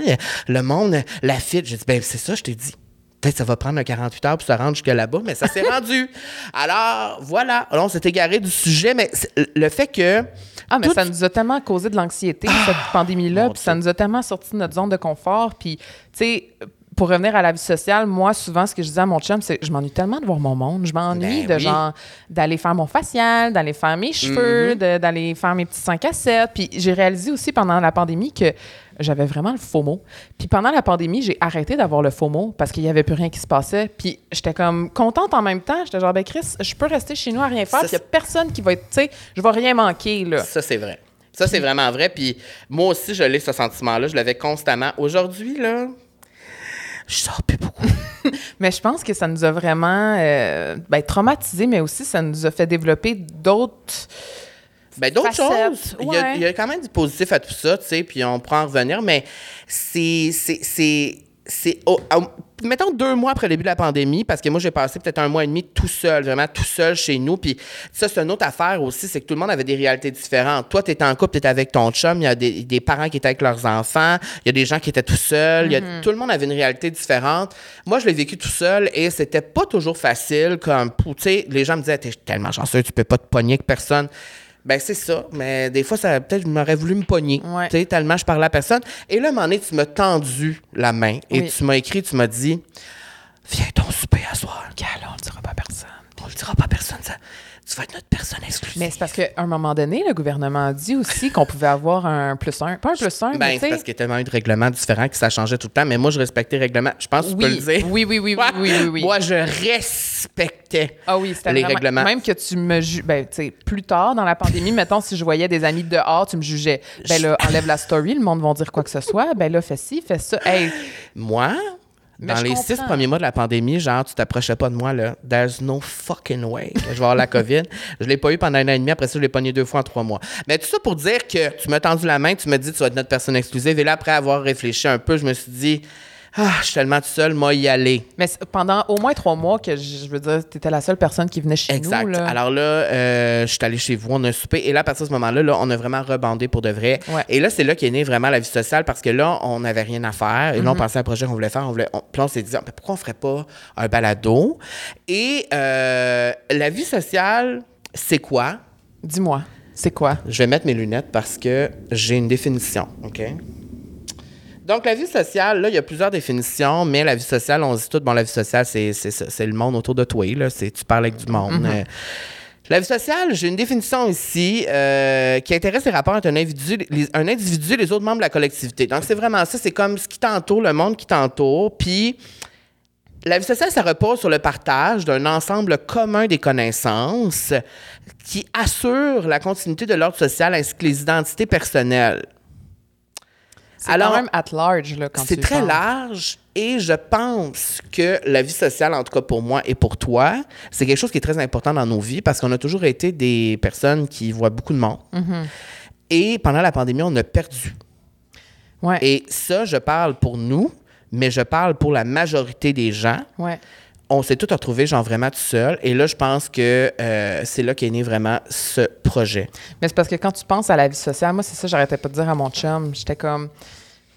Le monde, la file. J'ai dit, ben c'est ça, je t'ai dit. Peut-être que ça va prendre un 48 heures pour se rendre jusque là-bas, mais ça s'est rendu. Alors, voilà. Alors, on s'est égaré du sujet, mais le fait que. Ah, mais tout- ça nous a tellement causé de l'anxiété, cette pandémie-là, mon puis ça nous a tellement sorti de notre zone de confort. Puis, tu sais, pour revenir à la vie sociale, moi, souvent, ce que je disais à mon chum, c'est je m'ennuie tellement de voir mon monde. Je m'ennuie Ben de oui. genre d'aller faire mon facial, d'aller faire mes cheveux, de- d'aller faire mes petits 5 à 7. Puis j'ai réalisé aussi pendant la pandémie que j'avais vraiment le FOMO. Puis pendant la pandémie, j'ai arrêté d'avoir le FOMO parce qu'il n'y avait plus rien qui se passait. Puis j'étais comme contente en même temps. J'étais genre, ben Chris, je peux rester chez nous à rien faire. Il n'y a personne qui va être, tu sais, je vais rien manquer, là. Ça, c'est vrai. Ça, c'est vraiment vrai. Puis moi aussi, je l'ai, ce sentiment-là. Je l'avais constamment. Aujourd'hui, là, je sors plus beaucoup. Mais je pense que ça nous a vraiment euh, ben, traumatisés, mais aussi ça nous a fait développer d'autres. Ben, d'autres choses. Il, y a, il y a quand même du positif à tout ça, tu sais, puis on pourra en revenir, mais c'est. C'est, mettons deux mois après le début de la pandémie, parce que moi, j'ai passé peut-être un mois et demi tout seul, vraiment tout seul chez nous. Puis ça, c'est une autre affaire aussi, c'est que tout le monde avait des réalités différentes. Toi, tu étais en couple, tu étais avec ton chum, il y a des, des parents qui étaient avec leurs enfants, il y a des gens qui étaient tout seuls, a- tout le monde avait une réalité différente. Moi, je l'ai vécu tout seul et c'était pas toujours facile, comme, tu sais, les gens me disaient, t'es tellement chanceux, tu peux pas te pogner avec personne. Ben, c'est ça. Mais des fois, ça peut-être, je m'aurais voulu me pogner. Ouais. Tu sais, tellement je parlais à personne. Et là, à un moment donné, tu m'as tendu la main et Oui. tu m'as écrit, tu m'as dit, viens ton souper à soir. Gal, on le dira pas à personne. On le dira pas à personne, ça. Tu vas être notre personne exclusive. Mais c'est parce qu'à un moment donné, le gouvernement a dit aussi qu'on pouvait avoir un plus un. Pas un plus un, Ben, mais c'est parce qu'il y a tellement eu de règlements différents que ça changeait tout le temps. Mais moi, je respectais les règlements. Je pense que tu peux le Oui, dire. oui, oui, oui, oui, oui, oui, oui. Moi, je respectais Ah oui, les vraiment- règlements. Même que tu me juges. Ben, tu sais, plus tard dans la pandémie, mettons, si je voyais des amis dehors, tu me jugeais. Ben là, enlève la story, le monde va dire quoi que ce soit. Ben là, fais ci, fais ça. Hey, Moi, Mais dans les comprends. six premiers mois de la pandémie, genre, tu t'approchais pas de moi, là. There's no fucking way que je vais avoir la COVID. Je l'ai pas eu pendant un an et demi. Après ça, je l'ai pogné deux fois en trois mois. Mais tout ça pour dire que tu m'as tendu la main, tu m'as dit, tu vas être notre personne exclusive. Et là, après avoir réfléchi un peu, je me suis dit, ah, je suis tellement tout seul, moi, y aller. mais pendant au moins trois mois que je je veux dire, tu étais la seule personne qui venait chez Exact. nous. Là. Alors là, euh, je suis allée chez vous, on a soupé. Et là, à partir de ce moment-là, là, on a vraiment rebandé pour de vrai. Ouais. Et là, c'est là qu'est née vraiment la vie sociale parce que là, on n'avait rien à faire. Et là, on pensait à un projet qu'on voulait faire. On voulait, on, puis là, on s'est dit, Ah, pourquoi on ferait pas un balado? Et euh, la vie sociale, c'est quoi? Dis-moi, c'est quoi? Je vais mettre mes lunettes parce que j'ai une définition, OK? Donc, la vie sociale, là, il y a plusieurs définitions, mais la vie sociale, on se dit tout, bon, la vie sociale, c'est, c'est, ça, c'est le monde autour de toi, là. C'est, tu parles avec du monde. Euh, la vie sociale, j'ai une définition ici euh, qui intéresse les rapports entre un individu, les, un individu et les autres membres de la collectivité. Donc, c'est vraiment ça, c'est comme ce qui t'entoure, le monde qui t'entoure, puis... La vie sociale, ça repose sur le partage d'un ensemble commun des connaissances qui assure la continuité de l'ordre social ainsi que les identités personnelles. C'est quand même at large, là, quand C'est très large et je pense que la vie sociale, en tout cas pour moi et pour toi, c'est quelque chose qui est très important dans nos vies parce qu'on a toujours été des personnes qui voient beaucoup de monde. Mm-hmm. Et pendant la pandémie, on a perdu. Ouais. Et ça, je parle pour nous, mais je parle pour la majorité des gens. ouais. On s'est tous retrouvés, genre vraiment tout seul. Et là, je pense que euh, c'est là qu'est né vraiment ce projet. Mais c'est parce que quand tu penses à la vie sociale, moi, c'est ça, j'arrêtais pas de dire à mon chum. J'étais comme,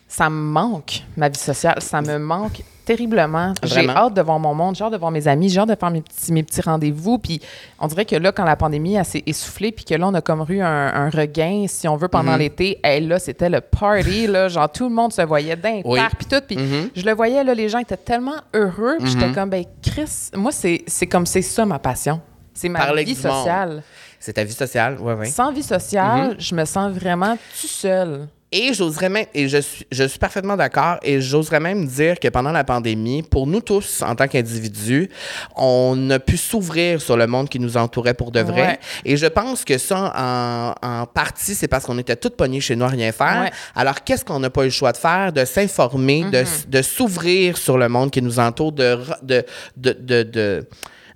ça me manque, ma vie sociale. Ça me manque terriblement. J'ai hâte de voir mon monde, j'ai hâte de voir mes amis, j'ai hâte de faire mes petits, mes petits rendez-vous. Puis on dirait que là, quand la pandémie s'est essoufflée, puis que là, on a comme eu un, un regain, si on veut, pendant Mhm. l'été, et là, c'était le party, là. Genre, tout le monde se voyait d'un Oui. puis tout. Puis Mhm. je le voyais, là, les gens étaient tellement heureux. Puis j'étais comme, ben, Chris, moi, c'est comme, c'est ça ma passion. C'est ma Parler vie sociale. C'est ta vie sociale, oui, oui. Sans vie sociale, Mhm. je me sens vraiment tout seul. Et j'oserais même, et je suis, je suis parfaitement d'accord, et j'oserais même dire que pendant la pandémie, pour nous tous, en tant qu'individus, on a pu s'ouvrir sur le monde qui nous entourait pour de vrai. Ouais. Et je pense que ça, en, en partie, c'est parce qu'on était tous pognés chez nous à rien faire. Ouais. Alors, qu'est-ce qu'on n'a pas eu le choix de faire? De s'informer, de, s- de s'ouvrir sur le monde qui nous entoure, de, re- de, de, de,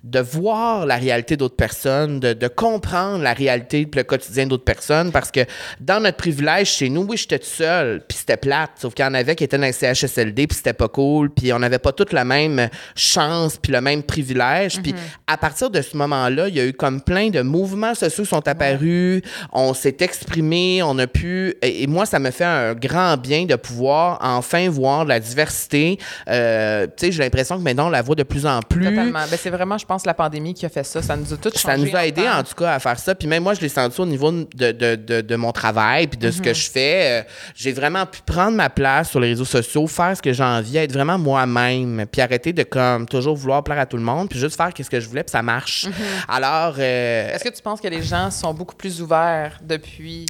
de- voir la réalité d'autres personnes, de, de comprendre la réalité le quotidien d'autres personnes, parce que dans notre privilège chez nous, oui, j'étais tout seul, puis c'était plate, sauf qu'il y en avait qui étaient dans les CHSLD, puis c'était pas cool, puis on n'avait pas toute la même chance, puis le même privilège, puis à partir de ce moment-là, il y a eu comme plein de mouvements sociaux qui sont apparus, on s'est exprimé, on a pu, et, et moi, ça me fait un grand bien de pouvoir enfin voir de la diversité, Euh, tu sais, j'ai l'impression que maintenant, on la voit de plus en plus. Totalement. Ben, c'est vraiment, je pense, la pandémie qui a fait ça. Ça nous a tous changé. Ça nous a aidé, en tout cas, à faire ça. Puis même moi, je l'ai senti au niveau de, de, de, de mon travail, puis de ce Mhm. que je fais. Euh, j'ai vraiment pu prendre ma place sur les réseaux sociaux, faire ce que j'ai envie, être vraiment moi-même, puis arrêter de comme toujours vouloir plaire à tout le monde, puis juste faire ce que je voulais, puis ça marche. Alors, euh, Mhm. Est-ce que tu penses que les gens sont beaucoup plus ouverts depuis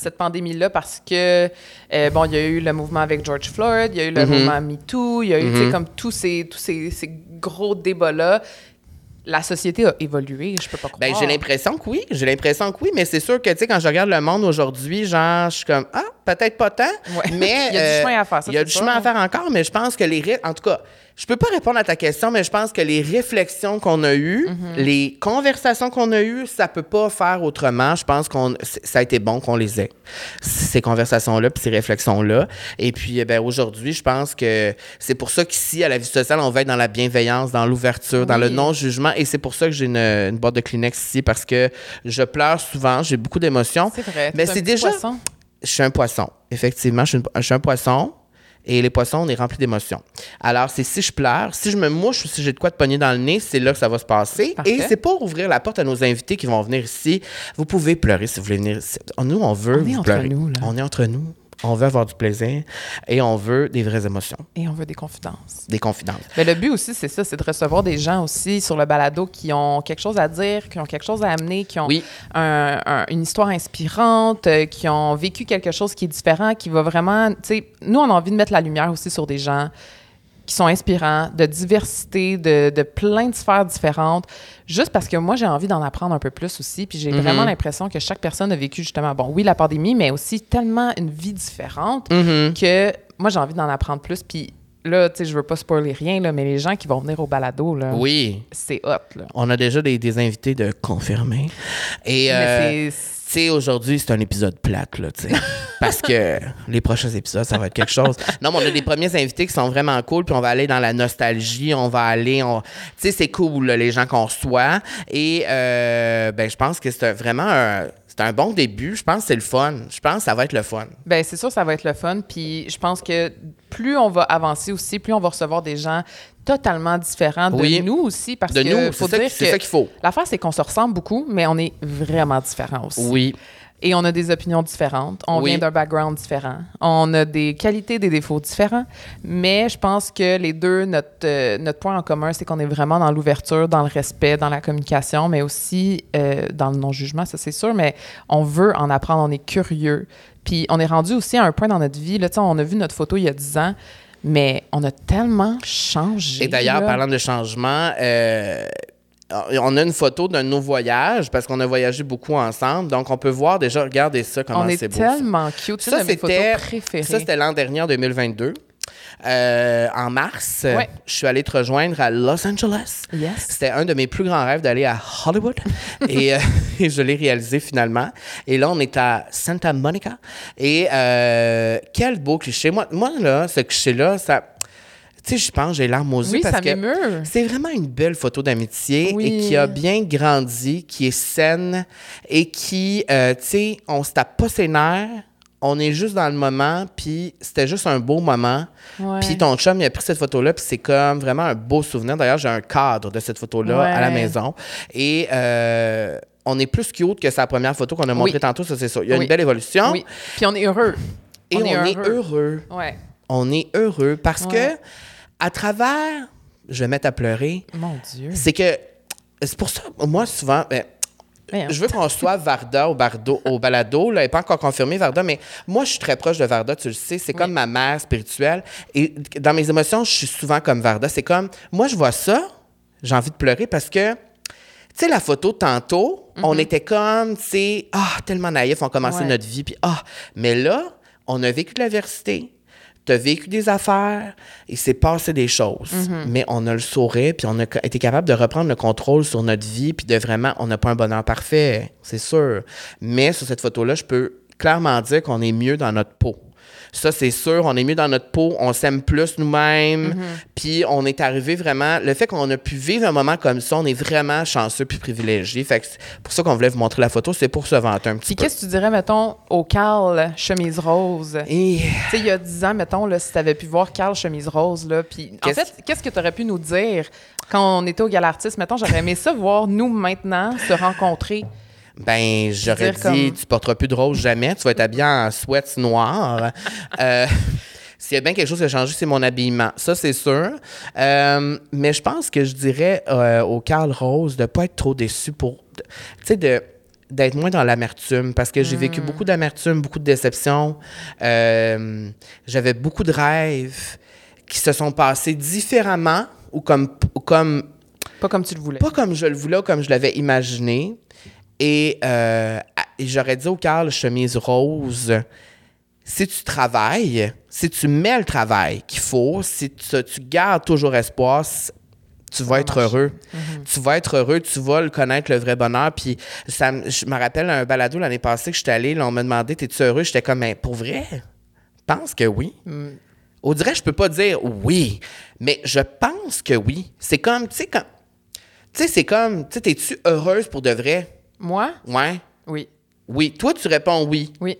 cette pandémie-là? Parce que, euh, bon, il y a eu le mouvement avec George Floyd, il y a eu le Mhm. mouvement MeToo, il y a eu, tu sais, Mhm. comme tous ces, tous ces, ces gros débats-là. La société a évolué, je peux pas croire. Ben, j'ai l'impression que oui. J'ai l'impression que oui, mais c'est sûr que, tu sais, quand je regarde le monde aujourd'hui, genre, je suis comme, ah, peut-être pas tant, Ouais. mais. Il y a du euh, chemin à faire, ça, Il y a du chemin à faire encore, mais je pense que les. ré- En tout cas, je peux pas répondre à ta question, mais je pense que les réflexions qu'on a eues, Mm-hmm. les conversations qu'on a eues, ça peut pas faire autrement. Je pense qu'on ça a été bon qu'on les ait, ces conversations-là, puis ces réflexions-là. Et puis, eh ben, aujourd'hui, je pense que c'est pour ça qu'ici, à la vie sociale, on va être dans la bienveillance, dans l'ouverture, dans le non-jugement. Et c'est pour ça que j'ai une, une boîte de Kleenex ici, parce que je pleure souvent, j'ai beaucoup d'émotions. C'est vrai. Mais c'est déjà. poisson. Je suis un poisson. Effectivement, je suis, une- je suis un poisson. Et les poissons, on est remplis d'émotions. Alors, c'est si je pleure, si je me mouche ou si j'ai de quoi de pogner dans le nez, c'est là que ça va se passer. Parfait. Et c'est pour ouvrir la porte à nos invités qui vont venir ici. Vous pouvez pleurer si vous voulez venir ici. Nous, on veut On est vous entre pleurer. nous, là. On est entre nous. On veut avoir du plaisir et on veut des vraies émotions, Et on veut des confidences. des confidences. Mais le but aussi, c'est ça, c'est de recevoir des gens aussi sur le balado qui ont quelque chose à dire, qui ont quelque chose à amener, qui ont Oui. un- un- une histoire inspirante, euh, qui ont vécu quelque chose qui est différent, qui va vraiment, tu sais, nous, on a envie de mettre la lumière aussi sur des gens qui sont inspirants, de diversité, de, de plein de sphères différentes, juste parce que moi, j'ai envie d'en apprendre un peu plus aussi, puis j'ai vraiment l'impression que chaque personne a vécu justement, bon, oui, la pandémie, mais aussi tellement une vie différente Mhm. que moi, j'ai envie d'en apprendre plus, puis là, tu sais, je veux pas spoiler rien, là, mais les gens qui vont venir au balado, là, Oui. c'est hot, là. On a déjà des, des invités de confirmer. Et euh, Mais c'est... Tu sais, aujourd'hui, c'est un épisode plate, là, tu sais. parce que les prochains épisodes, ça va être quelque chose. Non, mais on a des premiers invités qui sont vraiment cool, puis on va aller dans la nostalgie, on va aller... on- Tu sais, c'est cool, là, les gens qu'on reçoit. Et, euh, ben, je pense que c'est vraiment un... C'est un bon début. Je pense que c'est le fun. Je pense que ça va être le fun. Ben, c'est sûr, ça va être le fun. Puis je pense que plus on va avancer aussi, plus on va recevoir des gens totalement différents de Oui. nous aussi. Parce De que nous, faut c'est ça, qu'il faut. L'affaire, c'est qu'on se ressemble beaucoup, mais on est vraiment différents aussi. Oui. Et on a des opinions différentes. On Oui. vient d'un background différent. On a des qualités, des défauts différents. Mais je pense que les deux, notre, euh, notre point en commun, c'est qu'on est vraiment dans l'ouverture, dans le respect, dans la communication, mais aussi euh, dans le non-jugement, ça c'est sûr. Mais on veut en apprendre, on est curieux. Puis on est rendu aussi à un point dans notre vie. Là, on a vu notre photo il y a 10 ans, mais on a tellement changé. Et d'ailleurs, parlant de changement, euh, on a une photo de nos voyages parce qu'on a voyagé beaucoup ensemble. Donc, on peut voir déjà, regardez ça, comment on est, c'est beau. tellement cute. C'est Ça, préférées. ça, c'était l'an dernier, en 2022. Euh, en mars, Ouais. je suis allé te rejoindre à Los Angeles. Yes. C'était un de mes plus grands rêves d'aller à Hollywood et, euh, et je l'ai réalisé finalement. Et là, on est à Santa Monica. Et euh, quel beau cliché. Moi, moi là, ce cliché-là, ça. Tu sais, je pense, j'ai l'arme aux yeux Oui, parce ça que c'est vraiment une belle photo d'amitié Oui. et qui a bien grandi, qui est saine et qui, euh, tu sais, on se tape pas ses nerfs, on est juste dans le moment, puis c'était juste un beau moment. Ouais. Puis ton chum, il a pris cette photo-là, puis c'est comme vraiment un beau souvenir. D'ailleurs, j'ai un cadre de cette photo-là à la maison. Et euh, on est plus cute que sa première photo qu'on a montrée Oui. tantôt, ça c'est ça. Il y a Oui. une belle évolution. Oui. Puis on est heureux. Et on, est, heureux. Ouais. On est heureux parce que à travers, je vais mettre à pleurer, Mon Dieu. c'est que c'est pour ça, moi, souvent, ben, Voyons. je veux qu'on reçoive Varda au, bardo, au balado. Là, elle n'est pas encore confirmée, Varda, mais moi, je suis très proche de Varda, tu le sais. C'est comme ma mère spirituelle. Et dans mes émotions, je suis souvent comme Varda. C'est comme, moi, je vois ça, j'ai envie de pleurer parce que, tu sais, la photo tantôt, on était comme, tu sais, ah, tellement naïfs, on commençait Ouais. notre vie, puis ah, mais là, on a vécu de l'adversité. Tu as vécu des affaires, il s'est passé des choses. Mais on a le sourire, puis on a été capable de reprendre le contrôle sur notre vie, puis de vraiment, on n'a pas un bonheur parfait, c'est sûr. Mais sur cette photo-là, je peux clairement dire qu'on est mieux dans notre peau. Ça, c'est sûr, on est mieux dans notre peau, on s'aime plus nous-mêmes, puis on est arrivé vraiment. Le fait qu'on a pu vivre un moment comme ça, on est vraiment chanceux puis privilégié. Fait que c'est pour ça qu'on voulait vous montrer la photo, c'est pour se vanter un petit Puis peu. qu'est-ce que tu dirais, mettons, au Carl chemise rose? Et Tu sais, il y a 10 ans, mettons, là, si tu avais pu voir Carl chemise rose, là, puis en Qu'est-ce- fait, qu'est-ce que tu aurais pu nous dire quand on était au Galartiste? Mettons, j'aurais aimé ça voir nous, maintenant, se rencontrer. Ben, j'aurais dit, comme- tu porteras plus de rose jamais, tu vas être habillé en sweats noir. Euh, S'il y a bien quelque chose qui a changé, c'est mon habillement. Ça, c'est sûr. Euh, mais je pense que je dirais euh, au Carl Rose de ne pas être trop déçu pour. Tu sais, de d'être moins dans l'amertume parce que j'ai vécu beaucoup d'amertume, beaucoup de déception. Euh, J'avais beaucoup de rêves qui se sont passés différemment ou comme, ou comme Pas comme tu le voulais. pas comme je le voulais ou comme je l'avais imaginé. Et, euh, et j'aurais dit au Carl chemise rose, si tu travailles, si tu mets le travail qu'il faut, si tu, tu gardes toujours espoir, tu vas va être heureux. Tu vas être heureux, tu vas le connaître, le vrai bonheur. Puis ça, me- je me rappelle un balado l'année passée que j'étais allée, là, on m'a demandé, t'es-tu heureux? J'étais comme, mais pour vrai? Je pense que oui. On dirait, je peux pas dire oui, mais je pense que oui. C'est comme, tu sais, comme, tu sais, c'est comme, tu sais, t'es-tu heureuse pour de vrai? Moi? Ouais. Oui. Oui. Toi, tu réponds oui. Oui.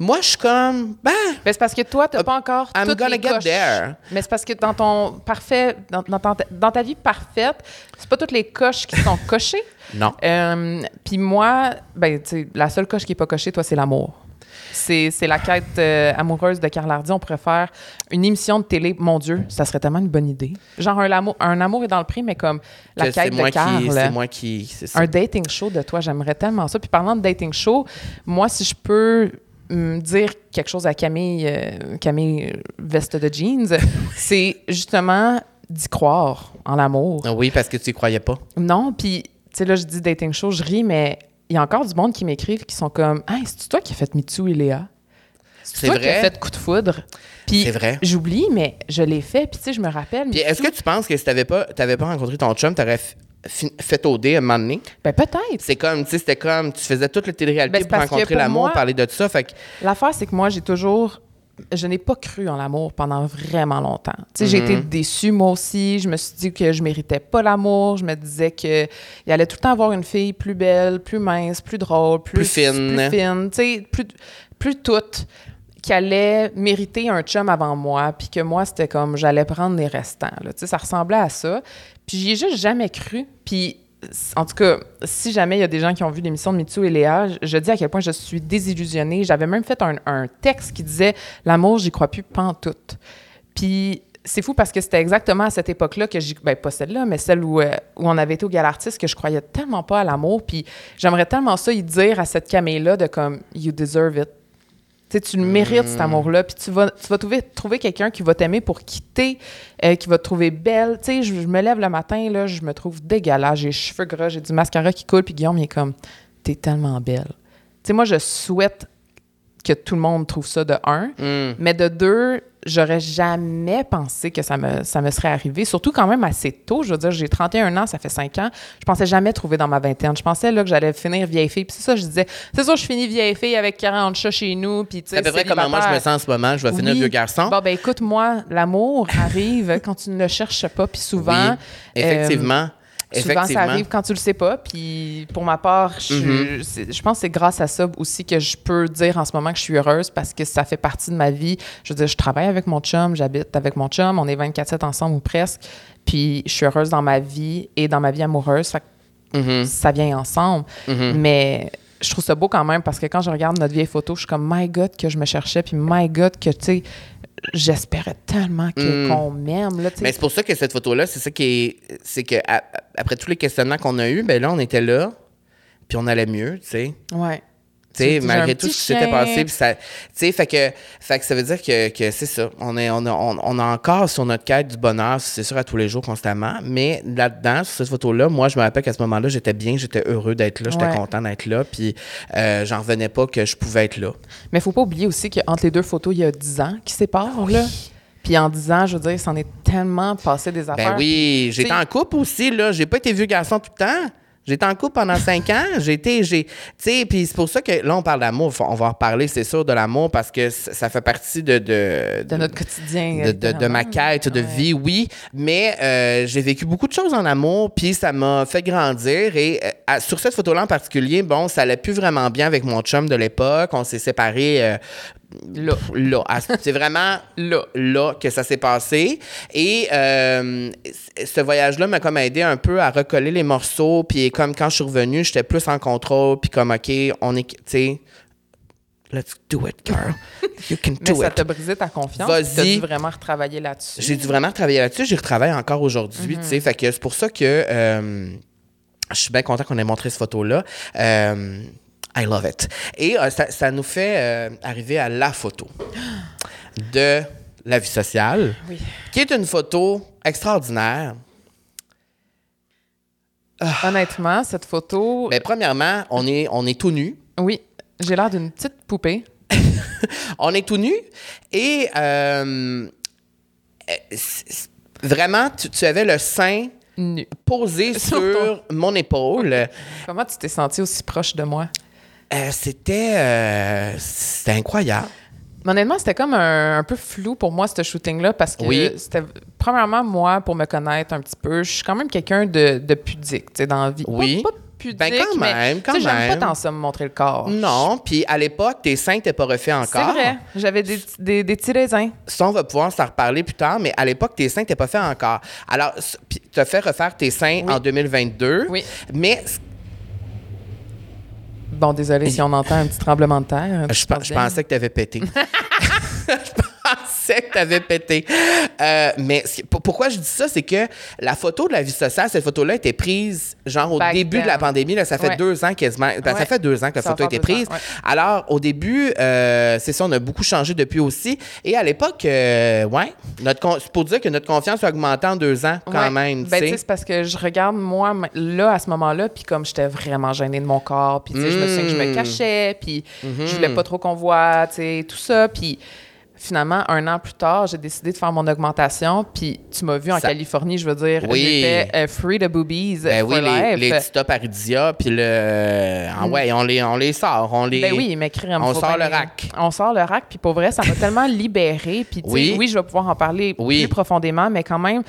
Moi, je suis comme, ben, Ben, c'est parce que toi, t'as pas encore I'm toutes gonna les get coches. there. Mais c'est parce que dans ton parfait, dans, dans ta, dans ta vie parfaite, c'est pas toutes les coches qui sont cochées. non. Euh, Puis moi, ben, la seule coche qui est pas cochée, toi, c'est l'amour. C'est la quête euh, amoureuse de Carl Hardy. On pourrait faire une émission de télé. Mon Dieu, ça serait tellement une bonne idée. Genre un amour, un amour est dans le prix, mais comme la Que quête de Carl. c'est moi qui, c'est ça. Un dating show de toi, j'aimerais tellement ça. Puis parlant de dating show, moi, si je peux dire quelque chose à Camille, euh, Camille euh, Veste de Jeans, c'est justement d'y croire en l'amour. Ah Oui, parce que tu y croyais pas. Non, puis, tu sais, là, je dis dating show, je ris, mais il y a encore du monde qui m'écrivent qui sont comme Hey, c'est toi qui as fait Mitsu et Léa? C'est toi qui vrai. as fait coup de foudre? Puis, C'est vrai. j'oublie, mais je l'ai fait, puis tu sais, je me rappelle. Puis est-ce que tu penses que si t'avais pas, t'avais pas rencontré ton chum, t'aurais fait OD à un moment donné? Ben, peut-être. C'est comme, tu sais, c'était comme, tu faisais toute la télé-réalité Ben, pour rencontrer l'amour, parler de ça. Fait que, L'affaire, c'est que moi, j'ai toujours. Je n'ai pas cru en l'amour pendant vraiment longtemps. Tu sais, j'ai été Mhm. déçue, moi aussi. Je me suis dit que je méritais pas l'amour. Je me disais que il allait tout le temps avoir une fille plus belle, plus mince, plus drôle, plus, Plus fine. plus fine, tu sais, plus, plus toute, qui allait mériter un chum avant moi, puis que moi, c'était comme j'allais prendre les restants. là. Tu sais, ça ressemblait à ça. Puis j'y ai juste jamais cru. Puis en tout cas, si jamais il y a des gens qui ont vu l'émission de Mitsu et Léa, je, dis à quel point je suis désillusionnée. J'avais même fait un, texte qui disait L'amour, j'y crois plus pantoute. Puis c'est fou parce que c'était exactement à cette époque-là que j'y. Ben, pas celle-là, mais celle où, euh, on avait été au Gal Artist que je croyais tellement pas à l'amour. Puis j'aimerais tellement ça y dire à cette Camille-là de comme You deserve it. Tu sais, tu le mérites, cet amour-là. Puis tu vas, tu vas trouver, trouver quelqu'un qui va t'aimer pour quitter, euh, qui va te trouver belle. Tu sais, je, je me lève le matin, là, je me trouve dégueulasse. J'ai les cheveux gras, j'ai du mascara qui coule. Puis Guillaume, il est comme, t'es tellement belle. Tu sais, moi, je souhaite que tout le monde trouve ça de un. hum, Mais de deux, j'aurais jamais pensé que ça me, ça me serait arrivé. Surtout quand même assez tôt. Je veux dire, j'ai 31 ans, ça fait 5 ans. Je pensais jamais trouver dans ma vingtaine. Je pensais là, que j'allais finir vieille fille. Puis c'est ça, je disais, c'est sûr, je finis vieille fille avec 40 chats chez nous. Puis tu sais, c'est à peu près comme moi je me sens en ce moment. Je vais finir vieux garçon. Bon, ben écoute, moi, l'amour arrive quand tu ne le cherches pas. Puis souvent, Oui, effectivement. Souvent, ça arrive quand tu le sais pas. Puis pour ma part, je, c'est- je pense que c'est grâce à ça aussi que je peux dire en ce moment que je suis heureuse parce que ça fait partie de ma vie. Je veux dire, je travaille avec mon chum, j'habite avec mon chum, on est 24-7 ensemble ou presque. Puis je suis heureuse dans ma vie et dans ma vie amoureuse. Fait que Mhm. ça vient ensemble. Mhm. Mais je trouve ça beau quand même parce que quand je regarde notre vieille photo, je suis comme, my God, que je me cherchais. Puis my God, que tu sais, j'espérais tellement que- Mm. qu'on m'aime. Là. Mais c'est pour ça que cette photo-là, c'est ça qui est. C'est que à- après tous les questionnements qu'on a eus, ben là, on était là, puis on allait mieux, tu sais. ouais. Tu sais, Tu dis, j'ai malgré tout ce qui s'était passé, puis ça. Fait que, fait que ça veut dire que, que c'est ça. On, est, on, a, on, on a encore sur notre quête du bonheur, c'est sûr, à tous les jours, constamment. Mais là-dedans, sur cette photo-là, moi, je me rappelle qu'à ce moment-là, j'étais bien, j'étais heureux d'être là, j'étais Ouais. content d'être là, puis euh, j'en revenais pas que je pouvais être là. Mais faut pas oublier aussi qu'entre les deux photos, il y a 10 ans qui séparent, là. Puis en 10 ans, je veux dire, c'en est tellement passé des affaires. Ben oui, j'étais t'sais- en couple aussi, là. J'ai pas été vieux garçon tout le temps. J'étais en couple pendant cinq ans. J'ai été, j'ai, tu sais, puis c'est pour ça que là, on parle d'amour. On va en reparler, c'est sûr, de l'amour parce que ça fait partie de. De, De notre quotidien. de, de- de ma quête de vie, oui. Mais euh, j'ai vécu beaucoup de choses en amour, puis ça m'a fait grandir. Et euh, à- sur cette photo-là en particulier, bon, ça allait plus vraiment bien avec mon chum de l'époque. On s'est séparés euh, Là. là. À- C'est vraiment Là. là que ça s'est passé. Et euh, ce voyage-là m'a comme aidé un peu à recoller les morceaux. Puis comme quand je suis revenue, j'étais plus en contrôle. Puis comme, OK, on est, tu sais, let's do it, girl. You can Mais do ça it. t'a brisé ta confiance? Vas-y. As dû vraiment retravailler là-dessus? J'ai dû vraiment travailler là-dessus. J'y retravaille encore aujourd'hui, Mhm. tu sais. Fait que c'est pour ça que euh, je suis bien content qu'on ait montré cette photo-là. Euh, I love it. Et euh, ça, ça nous fait euh, arriver à la photo de la vie sociale, Oui. qui est une photo extraordinaire. Honnêtement, cette photo. Ben, premièrement, on est, on est tout nu. Oui, j'ai l'air d'une petite poupée. On est tout nu et euh, vraiment, tu, tu avais le sein Nu. posé Sur sur mon épaule. Comment tu t'es senti aussi proche de moi? Euh, c'était, euh, c'était incroyable. Mais honnêtement, c'était comme un, un peu flou pour moi, ce shooting-là, parce que Oui. c'était. Premièrement, moi, pour me connaître un petit peu, je suis quand même quelqu'un de, de pudique, tu sais, dans la vie. Pas- Oui. Pas, pudique, Ben, quand mais, même, quand sais, J'aime même. pas tant ça me montrer le corps. Non, puis à l'époque, tes seins n'étaient pas refaits C'est encore. vrai. J'avais des, des, des petits raisins. Ça, on va pouvoir s'en reparler plus tard, mais à l'époque, tes seins n'étaient pas faits encore. Alors, tu as fait refaire tes seins Oui. en 2022. Oui. Mais Bon, désolé si on entend un petit tremblement de terre. je, pe- je pensais que tu avais pété. pensais que tu avais pété. Euh, mais pourquoi je dis ça, c'est que la photo de la vie sociale, cette photo-là était prise genre au Back début de la pandémie. Là, ça fait Ouais. deux ans quasiment. Ben, Ça Ouais. fait deux ans que la Ça photo a été prise. ans, ouais. Alors, au début, euh, c'est ça, on a beaucoup changé depuis aussi. Et à l'époque, euh, ouais, notre c'est pour dire que notre confiance a augmenté en deux ans quand même. Ben, c'est parce que je regarde, moi, là, à ce moment-là, puis comme j'étais vraiment gênée de mon corps, puis je me souviens que je me Mm. cachais, puis je voulais pas trop qu'on voit, tu sais, tout ça. Puis finalement, un an plus tard, j'ai décidé de faire mon augmentation, puis tu m'as vu en Ça- Californie, je veux dire, Oui. j'étais euh, free de boobies Ben for oui, les, life. les petits tops Aridia, puis le. ah ouais, on les, on les sort. On les... Ben oui, mais crème, on sort le rack. On sort le rack, puis pour vrai, ça m'a tellement libérée. Puis, Oui. oui. je vais pouvoir en parler Oui. plus profondément, mais quand même,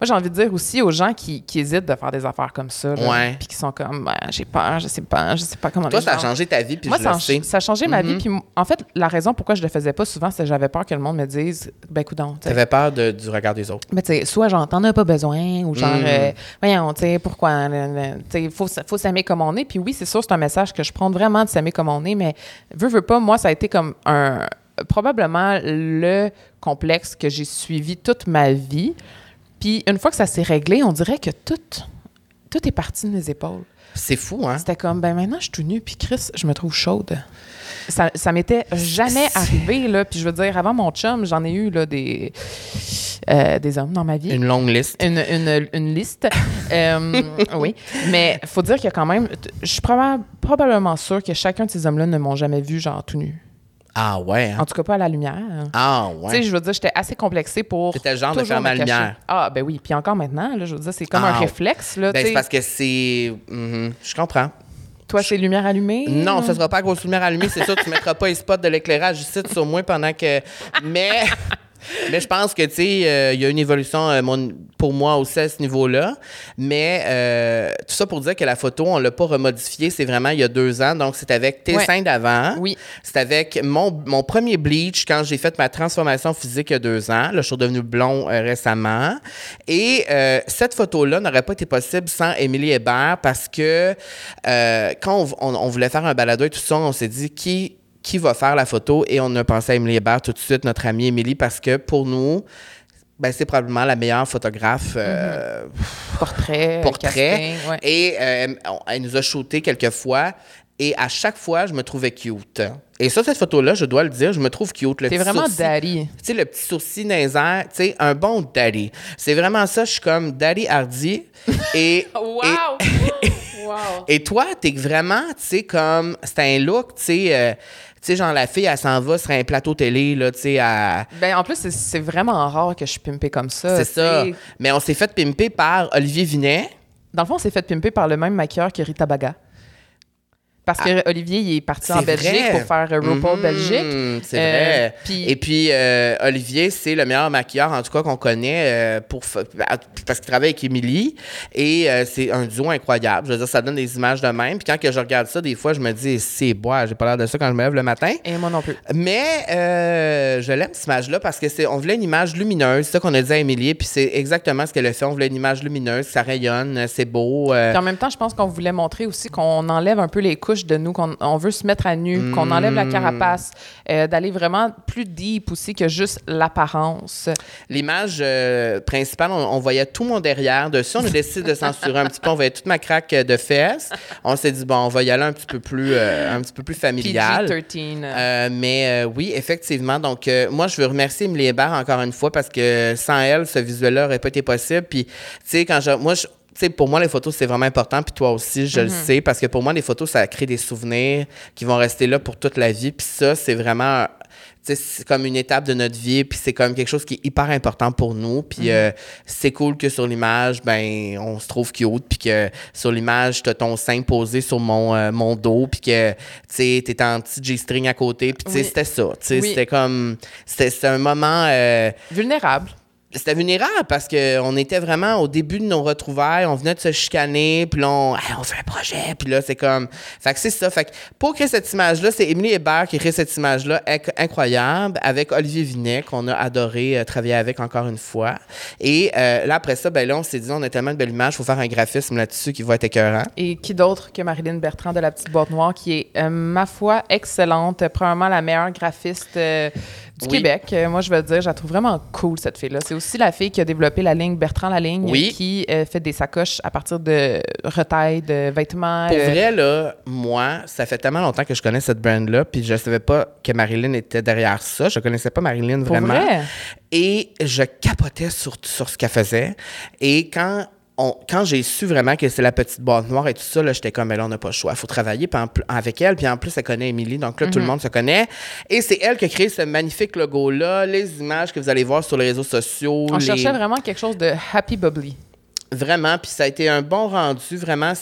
moi, j'ai envie de dire aussi aux gens qui, qui hésitent de faire des affaires comme ça, là, Ouais. puis qui sont comme, Ben, j'ai peur, je sais pas, je sais pas comment Toi, ça a changé ta vie, puis Moi, je ça, le a- sais. Ça a changé ma vie. Puis, en fait, la raison pourquoi je le faisais pas souvent, c'est que j'avais peur que le monde me dise, ben, sais, T'avais peur de- du regard des autres. mais tu sais, soit genre, t'en as pas besoin, ou genre, Mm. euh, voyons, tu sais, pourquoi, tu sais, faut, faut s'aimer comme on est. Puis oui, c'est sûr, c'est un message que je prends vraiment de s'aimer comme on est, mais veux, veux pas, moi, ça a été comme un, probablement le complexe que j'ai suivi toute ma vie. Puis une fois que ça s'est réglé, on dirait que tout, tout est parti de mes épaules. C'est fou, hein? C'était comme, ben maintenant, je suis tout nue, puis Chris, je me trouve chaude. Ça, ça m'était jamais arrivé, là. Puis je veux dire, avant mon chum, j'en ai eu, là, des, euh, des hommes dans ma vie. Une longue liste. Une, une, une liste. Euh, oui. Mais faut dire qu'il y a quand même. Je suis proba- probablement sûre que chacun de ces hommes-là ne m'ont jamais vu, genre, tout nu. Ah ouais, hein? En tout cas, pas à la lumière. Ah Tu sais, ouais. je veux dire, j'étais assez complexée pour. T'étais le genre de toujours fermer me la cacher. lumière. Ah, ben oui. Puis encore maintenant, là, je veux dire, c'est comme Ah. un réflexe, là. Ben, tu c'est sais. parce que c'est. Mhm, je comprends. Toi, c'est lumière allumée? Non, ça sera pas à grosse lumière allumée, c'est sûr. Tu mettras pas les spots de l'éclairage ici sur moi pendant que. Mais. Mais je pense que, tu sais, euh, il y a une évolution euh, mon- pour moi aussi à ce niveau-là. Mais euh, tout ça pour dire que la photo, on l'a pas remodifiée. C'est vraiment il y a deux ans. Donc, c'est avec tes Ouais. seins d'avant. Oui. C'est avec mon, mon premier bleach quand j'ai fait ma transformation physique il y a deux ans. Là, je suis redevenu blond récemment. Et cette photo-là n'aurait pas été possible sans Émilie Hébert parce que quand on, on- on voulait faire un balado et tout ça, on s'est dit qui qui va faire la photo et on a pensé à Émilie Hébert tout de suite, notre amie Émilie, parce que pour nous, ben, c'est probablement la meilleure photographe euh, Portrait. portrait. casting, ouais. Et euh, elle nous a shooté quelques fois. Et à chaque fois, je me trouvais cute. Et ça, cette photo-là, je dois le dire, je me trouve cute. Petit vraiment sourcil- daddy. Tu sais, le petit sourcil airs, tu sais, un bon daddy. C'est vraiment ça, je suis comme daddy hardy. Et, Wow! wow! et, et toi, t'es vraiment, tu sais, comme, c'est un look, tu sais, euh, sais, genre la fille, elle s'en va sur un plateau télé, là, tu sais, à- Ben, en plus, c'est- vraiment rare que je suis pimpée comme ça. c'est tu ça. Mais on s'est fait pimper par Olivier Vinet. Dans le fond, on s'est fait pimper par le même maquilleur que Rita Baga. Parce que Olivier, il est parti en Ah. Belgique vrai. pour faire euh, RuPaul Mhm, Belgique. C'est Euh, vrai. puis- Et puis, euh, Olivier, c'est le meilleur maquilleur, en tout cas, qu'on connaît euh, pour parce qu'il travaille avec Émilie. Et euh, c'est un duo incroyable. Je veux dire, ça donne des images de même. Puis quand que je regarde ça, des fois, je me dis, c'est bois, j'ai pas l'air de ça quand je me lève le matin. Et moi non plus. Mais euh, je l'aime, cette image-là, parce que c'est on voulait une image lumineuse. C'est ça qu'on a dit à Émilie. Puis c'est exactement ce qu'elle a fait. On voulait une image lumineuse, ça rayonne, c'est beau. euh, Puis en même temps, je pense qu'on voulait montrer aussi qu'on enlève un peu les couches de nous, qu'on on veut se mettre à nu, qu'on enlève la carapace, euh, d'aller vraiment plus deep aussi que juste l'apparence. L'image euh, principale, on, on voyait tout mon derrière dessus. On a décidé de censurer un petit peu. On voyait toute ma craque euh, de fesses. On s'est dit, bon, on va y aller un petit peu plus, euh, un petit peu plus familial. PG-13. Mais oui, effectivement. Donc, moi, je veux remercier Emily Hébert encore une fois parce que sans elle, ce visuel-là n'aurait pas été possible. Puis, tu sais, quand je, moi, je- sais, pour moi, les photos, c'est vraiment important. Puis toi aussi, je le sais, parce que pour moi, les photos, ça crée des souvenirs qui vont rester là pour toute la vie. Puis ça, c'est vraiment tu sais, c'est comme une étape de notre vie, puis c'est comme quelque chose qui est hyper important pour nous. Puis euh, c'est cool que sur l'image, ben, on se trouve cute, puis que sur l'image, t'as ton sein posé sur mon, euh, mon dos, puis que, tu sais, t'es en petit G-string à côté, puis tu sais, Oui. c'était ça. Tu sais, Oui. c'était comme, c'était c'était un moment... euh, Vulnérable. C'était vulnérable parce qu'on était vraiment au début de nos retrouvailles, on venait de se chicaner, puis on, Hey, on fait un projet, puis là, c'est comme... Fait que c'est ça. Fait que pour créer cette image-là, c'est Émilie Hébert qui crée cette image-là inc- incroyable avec Olivier Vinet, qu'on a adoré euh, travailler avec encore une fois. Et euh, là, après ça, ben là, on s'est dit, on a tellement de belles images, il faut faire un graphisme là-dessus qui va être écœurant. Et qui d'autre que Marilyn Bertrand de La Petite Boîte Noire, qui est, euh, ma foi, excellente. Probablement la meilleure graphiste euh, du Oui. Québec. Euh, moi, je veux dire, je la trouve vraiment cool, cette fille-là. C'est aussi la fille qui a développé la ligne Bertrand La Ligne, Oui. qui euh, fait des sacoches à partir de retails, de vêtements. Pour euh, vrai, là, moi, ça fait tellement longtemps que je connais cette brand-là, puis je savais pas que Marilyn était derrière ça. Je connaissais pas Marilyn Pour vraiment. vrai? Et je capotais sur, sur ce qu'elle faisait. Et quand, on, quand j'ai su vraiment que c'est la petite boîte noire et tout ça, là, j'étais comme, mais là, on n'a pas le choix. Il faut travailler en avec elle. Puis en plus, elle connaît Émilie. Donc là, tout le monde se connaît. Et c'est elle qui a créé ce magnifique logo-là, les images que vous allez voir sur les réseaux sociaux. On les- cherchait vraiment quelque chose de happy bubbly. Vraiment, puis ça a été un bon rendu, vraiment.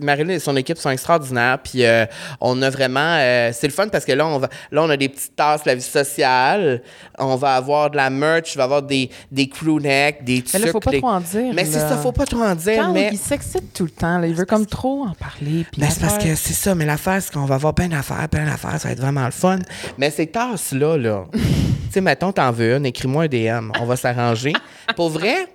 Marilyn et son équipe sont extraordinaires, puis euh, on a vraiment... euh, c'est le fun parce que là on, va, là, on a des petites tasses, la vie sociale, on va avoir de la merch, il va avoir des, des crew necks, des Mais là, faut trucs, pas des- trop en dire. Mais c'est là. ça, faut pas trop en dire, Quand mais... il s'excite tout le temps, là, il veut comme trop en parler. puis Ben, c'est parce que c'est ça, mais l'affaire, c'est qu'on va avoir plein d'affaires, plein d'affaires, ça va être vraiment le fun. Mais ces tasses-là, là, tu sais, mettons, t'en veux une, écris-moi un DM, on va s'arranger. Pour vrai,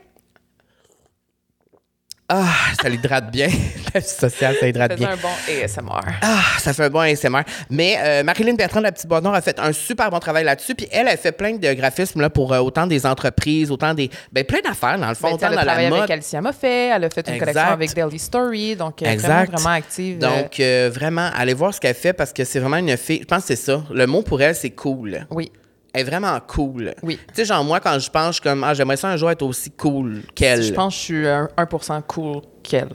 ah, ça l'hydrate bien. La vie sociale, ça hydrate bien. un bon ASMR. Ah, ça fait un bon ASMR. Mais euh, Marilyn Bertrand de la Petite Noire a fait un super bon travail là-dessus. Puis elle a fait plein de graphismes là, pour euh, autant des entreprises, autant des. Ben, plein d'affaires, dans le fond, Ben, autant elle a la travaillé mode. avec Alicia Moffett, elle a fait une Exact. collection avec Daily Story, donc euh, Exact. vraiment, vraiment active. euh, Donc, euh, vraiment, allez voir ce qu'elle fait parce que c'est vraiment une fille. Je pense que c'est ça. Le mot pour elle, c'est cool. oui, Elle est vraiment cool. Oui. Tu sais, genre, moi, quand je pense, je suis comme, ah, j'aimerais ça un jour être aussi cool qu'elle. je pense que je suis un 1% cool qu'elle.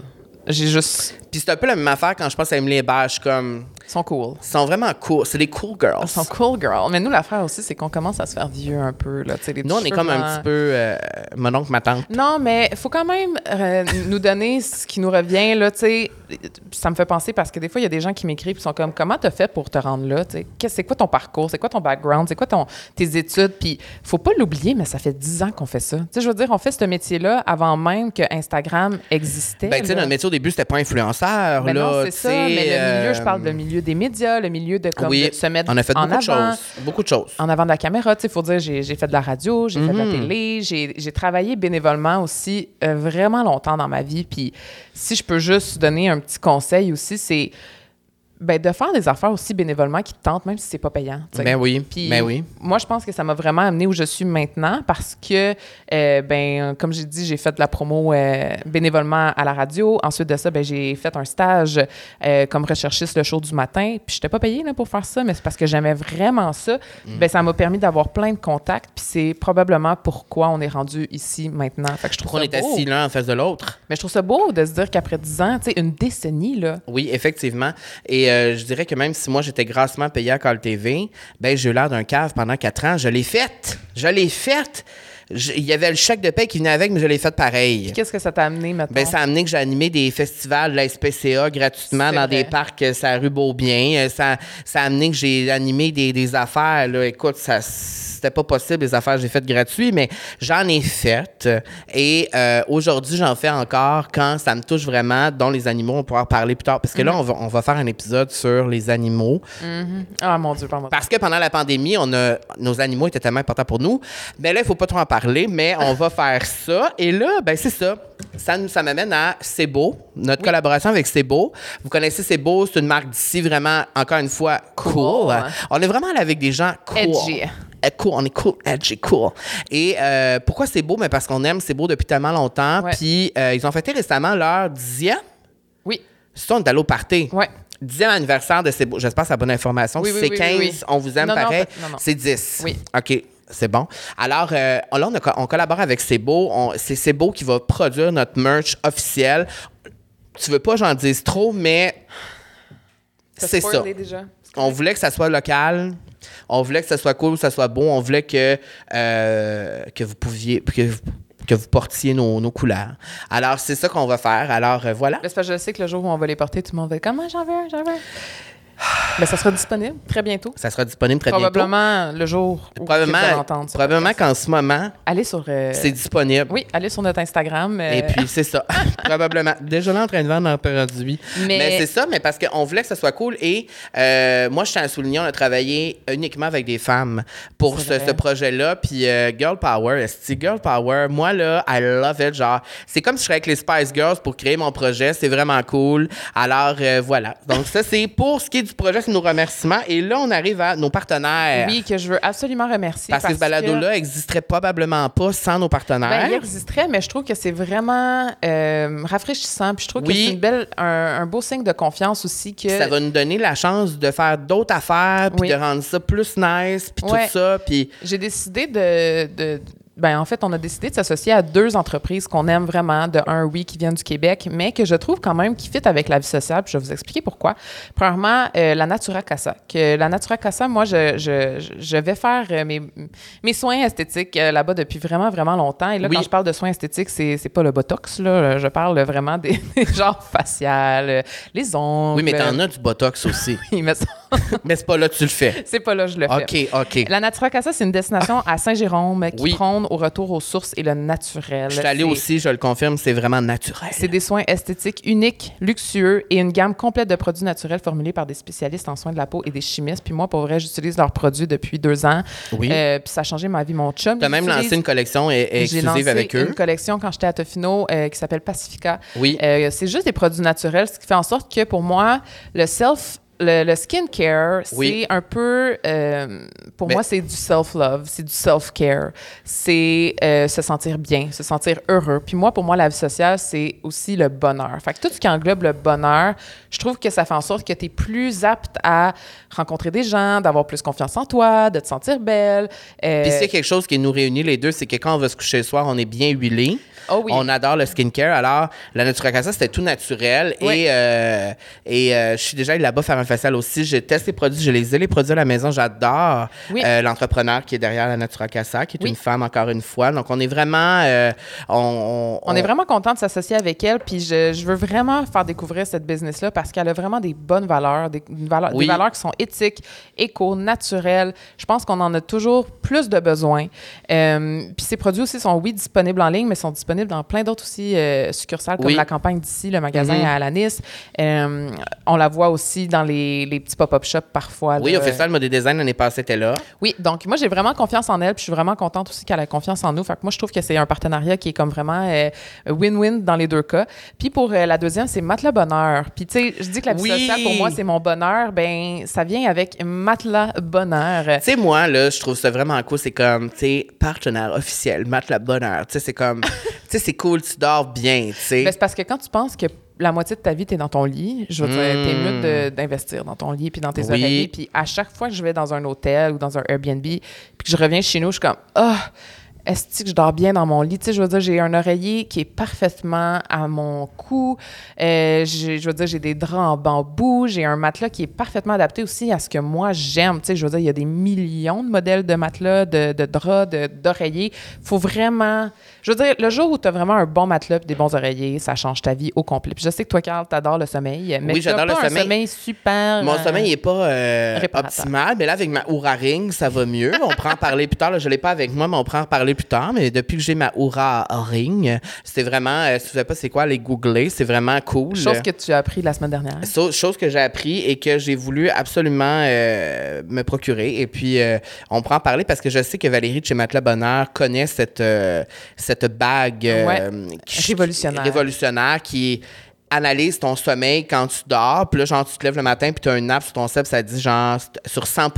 J'ai juste... Puis c'est un peu la même affaire quand je pense à Emily Hébert. Je suis comme, sont cool. ils sont vraiment cool. C'est des cool girls. Sont cool, girl. Mais nous, l'affaire aussi, c'est qu'on commence à se faire vieux un peu. Là, les Nous, on est comme un petit peu euh, mon oncle, ma tante. Non, mais il faut quand même euh, nous donner ce qui nous revient. Là, ça me fait penser parce que des fois, il y a des gens qui m'écrivent et sont comme Comment t'as fait pour te rendre là? C'est quoi ton parcours? C'est quoi ton background? C'est quoi ton, tes études? Puis, faut pas l'oublier, mais ça fait 10 ans qu'on fait ça. Je veux dire, on fait ce métier-là avant même que Instagram existait. Ben, tu sais, là. notre métier au début, c'était pas influenceur. Ben là, non, c'est ça. Mais le milieu, je parle de milieu des médias, le milieu de, comme, oui, de se mettre on a fait en beaucoup de avant, choses. Beaucoup de choses. en avant de la caméra. Tu sais, faut dire, j'ai fait de la radio, j'ai fait de la Mhm. télé, j'ai j'ai travaillé bénévolement aussi euh, vraiment longtemps dans ma vie. Puis si je peux juste donner un petit conseil aussi, c'est ben, de faire des affaires aussi bénévolement qui te tentent, même si c'est pas payant. tu sais. Ben oui, Puis ben oui. moi, je pense que ça m'a vraiment amené où je suis maintenant parce que, euh, ben, comme j'ai dit, j'ai fait de la promo euh, bénévolement à la radio. Ensuite de ça, ben, j'ai fait un stage euh, comme recherchiste le show du matin. Puis, je n'étais pas payée là, pour faire ça, mais c'est parce que j'aimais vraiment ça. Mm. Ben, ça m'a permis d'avoir plein de contacts. Puis, c'est probablement pourquoi on est rendu ici maintenant. Fait que je trouve Pourquoi on est beau. assis l'un en face de l'autre? Mais je trouve ça beau de se dire qu'après 10 ans, tu sais, une décennie, là, Oui, effectivement. Et euh, je dirais que même si moi j'étais grassement payé à Call TV, ben j'ai eu l'air d'un cave pendant quatre ans. Je l'ai faite. Je l'ai faite. Il y avait le chèque de paie qui venait avec, mais je l'ai fait pareil. qu'est-ce que ça t'a amené maintenant? Ben, ça a amené que j'ai animé des festivals de la SPCA gratuitement C'est dans vrai. des parcs, euh, ça rue Beaubien. Euh, Ça, ça a amené que j'ai animé des, des affaires. Là. Écoute, ça c'était pas possible, les affaires que j'ai faites gratuites, mais j'en ai faites. Et euh, aujourd'hui, j'en fais encore quand ça me touche vraiment, dont les animaux, on pourra en parler plus tard. Parce que là, on va, on va faire un épisode sur les animaux. Ah, mon Dieu, pardon. Parce que pendant la pandémie, on a, nos animaux étaient tellement importants pour nous. Mais là, il faut pas trop en parler, mais on va faire ça. Et là, ben c'est ça. Ça, nous- ça m'amène à C'est beau, notre collaboration avec C'est beau. Vous connaissez C'est beau, c'est une marque d'ici vraiment, encore une fois, cool. Cool. On est vraiment allé avec des gens cool. Edgy. Euh, Cool, on est cool, edgy, cool. Et euh, pourquoi c'est beau? Mais parce qu'on aime C'est beau depuis tellement longtemps. Ouais. Puis euh, ils ont fêté récemment leur dixième. Oui, C'est ça, on est allé au party. ouais. Dixième anniversaire de C'est beau. J'espère que c'est la bonne information. Oui, oui, c'est oui, 15, oui, oui. on vous aime Non, pareil. C'est 10. Oui. OK. C'est bon. Alors, euh, là, on, a- on collabore avec C'est Beau. On- C'est Beau qui va produire notre merch officiel. Tu veux pas que j'en dise trop, mais c'est ça. déjà. On voulait que ça soit local. On voulait que ça soit cool, que ça soit beau. On voulait que, euh, que vous pouviez. Que vous, que vous portiez nos, nos couleurs. Alors, c'est ça qu'on va faire. Alors, euh, voilà. Parce que je sais que le jour où on va les porter, tout le monde va être comme, Ah, j'en veux, un, j'en veux. un. Mais ça sera disponible très bientôt. Ça sera disponible très bientôt. Probablement le jour où vous allez Probablement, entendre ce probablement qu'en ce moment, Allez sur... euh, c'est disponible. Oui, allez sur notre Instagram. euh, Et puis, c'est ça. Probablement. Déjà là, en train de vendre un produit. Mais- Mais, c'est ça, mais parce qu'on voulait que ça soit cool. Et euh, moi, je tiens à souligner, on a travaillé uniquement avec des femmes pour C'est ce, projet-là. Puis, Girl Power, esti, Girl Power, moi, là, I love it. Genre, c'est comme si je serais avec les Spice Girls pour créer mon projet. C'est vraiment cool. Alors, voilà. Donc, ça, c'est pour ce qui est du projet, c'est nos remerciements. Et là, on arrive à nos partenaires. Oui, que je veux absolument remercier. Parce, que ce balado-là existerait probablement pas sans nos partenaires. Ben, il existerait, mais je trouve que c'est vraiment euh, rafraîchissant. Puis je trouve que c'est une belle, un, un beau signe de confiance aussi que. ça va nous donner la chance de faire d'autres affaires, puis Oui. de rendre ça plus nice, puis Ouais. tout ça. Puis J'ai décidé de, de- Ben, en fait, on a décidé de s'associer à deux entreprises qu'on aime vraiment. De un, oui, qui viennent du Québec, mais que je trouve quand même qui fit avec la vie sociale. Puis je vais vous expliquer pourquoi. Premièrement, euh, la Natura Casa. Que la Natura Casa, moi, je, je, je vais faire euh, mes, mes soins esthétiques euh, là-bas depuis vraiment, vraiment longtemps. Et là, Oui. quand je parle de soins esthétiques, c'est, c'est pas le Botox, là. Je parle vraiment des, des genres faciales, les ongles. oui, mais t'en as du botox aussi. Oui, mais ça- mais c'est pas là que tu le fais. c'est pas là que je le fais. OK, OK. La Natura Casa, c'est une destination à Saint-Jérôme qui Oui. prône au retour aux sources et le naturel. Je suis allée aussi, je le confirme, c'est vraiment naturel. C'est des soins esthétiques uniques, luxueux et une gamme complète de produits naturels formulés par des spécialistes en soins de la peau et des chimistes. Puis moi, pour vrai, j'utilise leurs produits depuis deux ans. Oui. Euh, puis ça a changé ma vie. Mon chum. T'as il même lancé une collection e- J'ai exclusive lancé avec eux. une collection quand j'étais à Tofino euh, qui s'appelle Pacifica. Oui. Euh, c'est juste des produits naturels, ce qui fait en sorte que pour moi, le self, le, le skincare, Oui. c'est un peu, euh, pour Mais- moi, c'est du self-love, c'est du self-care, c'est euh, se sentir bien, se sentir heureux. Puis moi, pour moi, la vie sociale, c'est aussi le bonheur. Fait que tout ce qui englobe le bonheur, je trouve que ça fait en sorte que tu es plus apte à rencontrer des gens, d'avoir plus confiance en toi, de te sentir belle. Euh, Puis s'il y a quelque chose qui nous réunit les deux, c'est que quand on va se coucher le soir, on est bien huilé. Oh oui. On adore le skincare. Alors, la Natura Casa, c'était tout naturel. Oui. Et, euh, et euh, je suis déjà allée là-bas faire un facial aussi. Je teste les produits. Je les ai, les produits à la maison. J'adore Oui. euh, l'entrepreneur qui est derrière la Natura Casa, qui est une femme, encore une fois. Donc, on est vraiment... on, On est vraiment content de s'associer avec elle, puis je, je veux vraiment faire découvrir cette business-là parce qu'elle a vraiment des bonnes valeurs, des, valeur- des valeurs qui sont éthiques, éco, naturelles. Je pense qu'on en a toujours plus de besoin. Puis ces produits aussi sont, oui, disponibles en ligne, mais sont disponibles dans plein d'autres aussi euh, succursales, comme Oui. la campagne d'ici, le magasin Mhm. à Alanis. Euh, on la voit aussi dans les, les petits pop-up shops parfois. Oui, là. au Festival Mode Design l'année passée, était là. Oui, donc moi j'ai vraiment confiance en elle, puis je suis vraiment contente aussi qu'elle ait confiance en nous. Fait que moi je trouve que c'est un partenariat qui est comme vraiment euh, win-win dans les deux cas. Puis pour euh, la deuxième, c'est Matelas Bonheur. Puis tu sais, je dis que la vie Oui. sociale pour moi c'est mon bonheur, ben ça vient avec Matelas Bonheur. Tu sais, moi, là, je trouve ça vraiment cool. C'est comme, tu sais, partenaire officiel, Matelas Bonheur. Tu sais, c'est comme, sais, c'est cool, tu dors bien, tu sais. Ben, c'est parce que quand tu penses que la moitié de ta vie, tu es dans ton lit, je veux dire, t'es Mm. mieux d'investir dans ton lit puis dans tes Oui. oreillers. Puis à chaque fois que je vais dans un hôtel ou dans un Airbnb, puis que je reviens chez nous, je suis comme, ah, est-ce que je dors bien dans mon lit? Tu sais, je veux dire, j'ai un oreiller qui est parfaitement à mon cou. Euh, je veux dire, j'ai des draps en bambou. J'ai un matelas qui est parfaitement adapté aussi à ce que moi j'aime. Tu sais, je veux dire, il y a des millions de modèles de matelas, de, de draps, d'oreillers. faut vraiment. Je veux dire, le jour où tu as vraiment un bon matelas et des bons oreillers, ça change ta vie au complet. Puis je sais que toi, Carl, t'adores le sommeil. Mais Oui, j'adore le pas un sommeil. sommeil super. Mon euh, sommeil n'est pas euh, optimal, mais là, avec ma Oura Ring, ça va mieux. On prend en parler plus tard. Là, je ne l'ai pas avec moi, mais on prend en parler plus tard. Mais depuis que j'ai ma Oura Ring, c'est vraiment, euh, si vous ne savez pas c'est quoi, aller googler, c'est vraiment cool. Chose que tu as appris la semaine dernière. So- chose que j'ai appris et que j'ai voulu absolument euh, me procurer. Et puis, euh, on prend en parler parce que je sais que Valérie de chez Matelas Bonheur connaît cette, euh, cette bague Ouais. qui- Révolutionnaire. révolutionnaire qui analyse ton sommeil quand tu dors. Puis là, genre, tu te lèves le matin puis tu as une nappe sur ton puis ça dit genre sur 100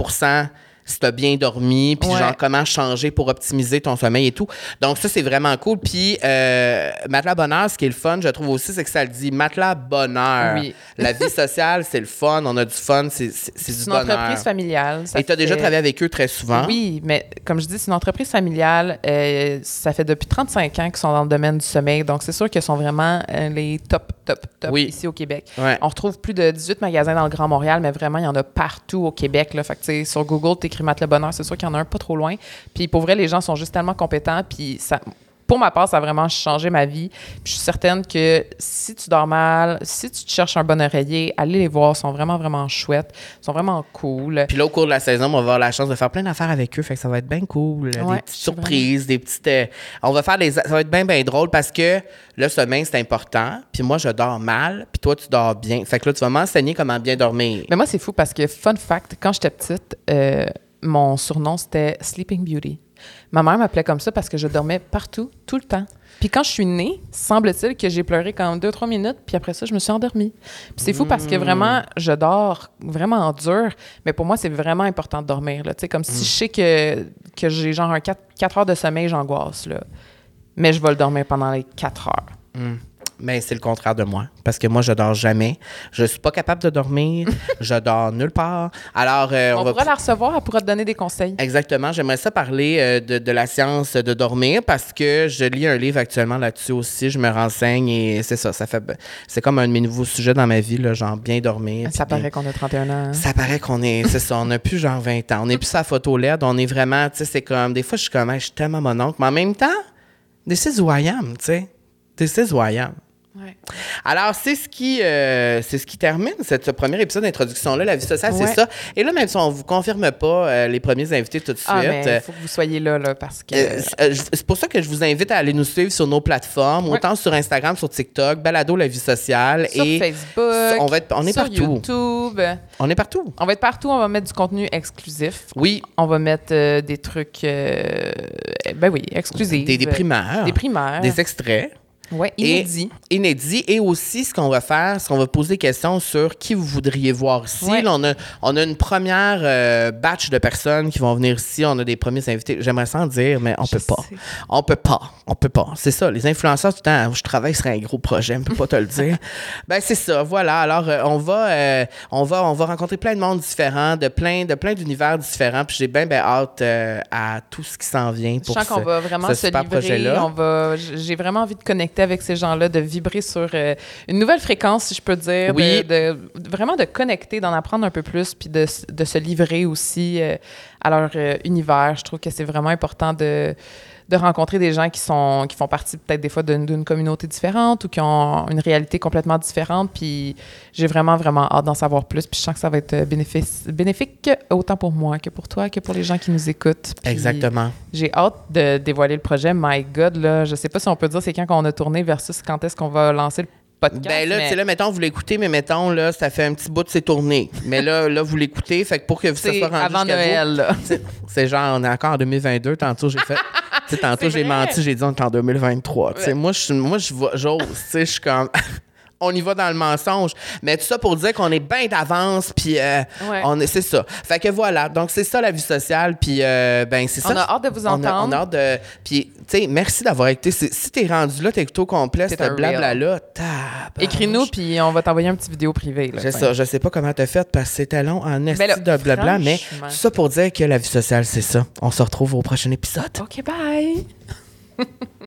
si tu as bien dormi, puis Ouais. genre comment changer pour optimiser ton sommeil et tout. Donc ça, c'est vraiment cool. Puis euh, Matelas Bonheur, ce qui est le fun, je trouve aussi, c'est que ça le dit Matelas Bonheur. Oui. La vie sociale, c'est le fun, on a du fun, c'est du C'est une bonheur. entreprise familiale. ça Et tu as déjà fait- travaillé avec eux très souvent? Oui, mais comme je dis, c'est une entreprise familiale. euh, ça fait depuis 35 ans qu'ils sont dans le domaine du sommeil. Donc, c'est sûr qu'ils sont vraiment euh, les top, top, top Oui. ici au Québec. Ouais. On retrouve plus de 18 magasins dans le Grand Montréal, mais vraiment, il y en a partout au Québec. Là. Fait que, sur Google, tu écris Le Bonheur, c'est sûr qu'il y en a un pas trop loin. Puis, pour vrai, les gens sont juste tellement compétents. Puis, ça. Pour ma part, ça a vraiment changé ma vie. Puis je suis certaine que si tu dors mal, si tu te cherches un bon oreiller, allez les voir. Ils sont vraiment, vraiment chouettes. Ils sont vraiment cool. Puis là, au cours de la saison, on va avoir la chance de faire plein d'affaires avec eux. Fait que ça va être bien cool. Ouais, des petites surprises, des petites. euh, on va faire des. Ça va être bien, bien drôle parce que le sommeil, c'est important. Puis moi, je dors mal. Puis toi, tu dors bien. Fait que là, tu vas m'enseigner comment bien dormir. Mais moi, c'est fou parce que, fun fact, quand j'étais petite, euh, mon surnom, c'était Sleeping Beauty. Ma mère m'appelait comme ça parce que je dormais partout, tout le temps. Puis quand je suis née, semble-t-il que j'ai pleuré quand deux, trois minutes, puis après ça, je me suis endormie. Puis c'est fou parce que vraiment, je dors vraiment dur, mais pour moi, c'est vraiment important de dormir. Là. Tu sais, Comme si je sais que, que j'ai genre un 4, heures de sommeil, j'angoisse. là. Mais je vais le dormir pendant les 4 heures. Mais c'est le contraire de moi. Parce que moi, je dors jamais. Je suis pas capable de dormir. je dors nulle part. Alors, euh, on, On, va. pourra la recevoir, elle pourra te donner des conseils. Exactement. J'aimerais ça parler euh, de, de la science de dormir parce que je lis un livre actuellement là-dessus aussi. Je me renseigne et c'est ça. Ça fait. C'est comme un de mes nouveaux sujets dans ma vie, là, genre bien dormir. Ça puis bien- paraît qu'on a 31 ans. hein. Ça paraît qu'on est, c'est ça, on n'a plus genre 20 ans. On n'est plus sa photo LED, on est vraiment, tu sais, c'est comme, des fois, je suis comme, Hey, je suis tellement mon oncle, mais en même temps, this is who I am, tu sais. This is who I am. Ouais. Alors, c'est ce qui euh, c'est ce qui termine cette, ce premier épisode d'introduction-là, la vie sociale, Ouais. c'est ça. Et là, même si on vous confirme pas euh, les premiers invités tout de suite, Ah, mais euh, il faut que vous soyez là, là, parce que... euh, c'est- pour ça que je vous invite à aller nous suivre sur nos plateformes, Ouais. autant sur Instagram, sur TikTok, Balado La Vie Sociale. sur et Facebook, on va être- on est sur partout. YouTube. On est partout. On va être partout, on va mettre du contenu exclusif. Oui, On va mettre des trucs, ben oui, exclusifs. des, des primaires. Des primaires. Des extraits. Ouais, Et- inédits. inédits. Et aussi, ce qu'on va faire, c'est qu'on va poser des questions sur qui vous voudriez voir ici. Ouais. Là, on, a, on a une première euh, batch de personnes qui vont venir ici. On a des premiers invités. J'aimerais ça en dire, mais on Je peut pas. On peut pas. On peut pas. C'est ça. Les influenceurs, tout le temps, je travaille sur un gros projet, on peut pas te le dire. ben, c'est ça. Voilà. Alors, euh, on va, euh, on va, on va rencontrer plein de mondes différents, de plein, de plein d'univers différents. Puis j'ai bien, bien hâte à tout ce qui s'en vient Je pour sens qu'on ce- va vraiment ce se livrer. projet-là. On va, j'ai vraiment envie de connecter avec ces gens-là, de vibrer sur euh, une nouvelle fréquence, si je peux dire. Oui. De, de- vraiment de connecter, d'en apprendre un peu plus, puis de, de se livrer aussi euh, à leur euh, univers. Je trouve que c'est vraiment important de, de rencontrer des gens qui, sont, qui font partie peut-être des fois d'une, communauté différente ou qui ont une réalité complètement différente. Puis j'ai vraiment, vraiment hâte d'en savoir plus. Puis je sens que ça va être bénéfice, bénéfique autant pour moi que pour toi, que pour les gens qui nous écoutent. Puis Exactement. j'ai hâte de dévoiler le projet. My God, là, je sais pas si on peut dire c'est quand qu'on a tourné versus quand est-ce qu'on va lancer le podcast. Ben là, mais tu sais, là, mettons, vous l'écoutez, mais mettons, là, ça fait un petit bout de c'est tourné. Mais là, là, vous l'écoutez, fait que pour que ça c'est soit rendu avant vous, Noël. là. c'est- genre, on est encore en 2022. Tantôt, j'ai fait. Tantôt, j'ai menti, j'ai dit on est en 2023. Tu sais, Ouais. moi, je moi, je vois- j'ose, tu sais, je suis comme. On y va dans le mensonge. Mais tout ça pour dire qu'on est bien d'avance, puis euh, Ouais. on est, c'est ça. Fait que voilà, donc c'est ça la vie sociale, puis euh, ben c'est ça. On a hâte de vous On a- entendre. On a, hâte de. Puis, tu sais, merci d'avoir écouté. Si t'es rendu là, t'es au complet, C'est ce blabla-là. Écris-nous, puis on va t'envoyer un petit vidéo privé. là, ça, je sais pas comment t'as fait parce que c'était long en esti Ben là, de blabla, mais tout ça pour dire que la vie sociale, c'est ça. On se retrouve au prochain épisode. OK, bye!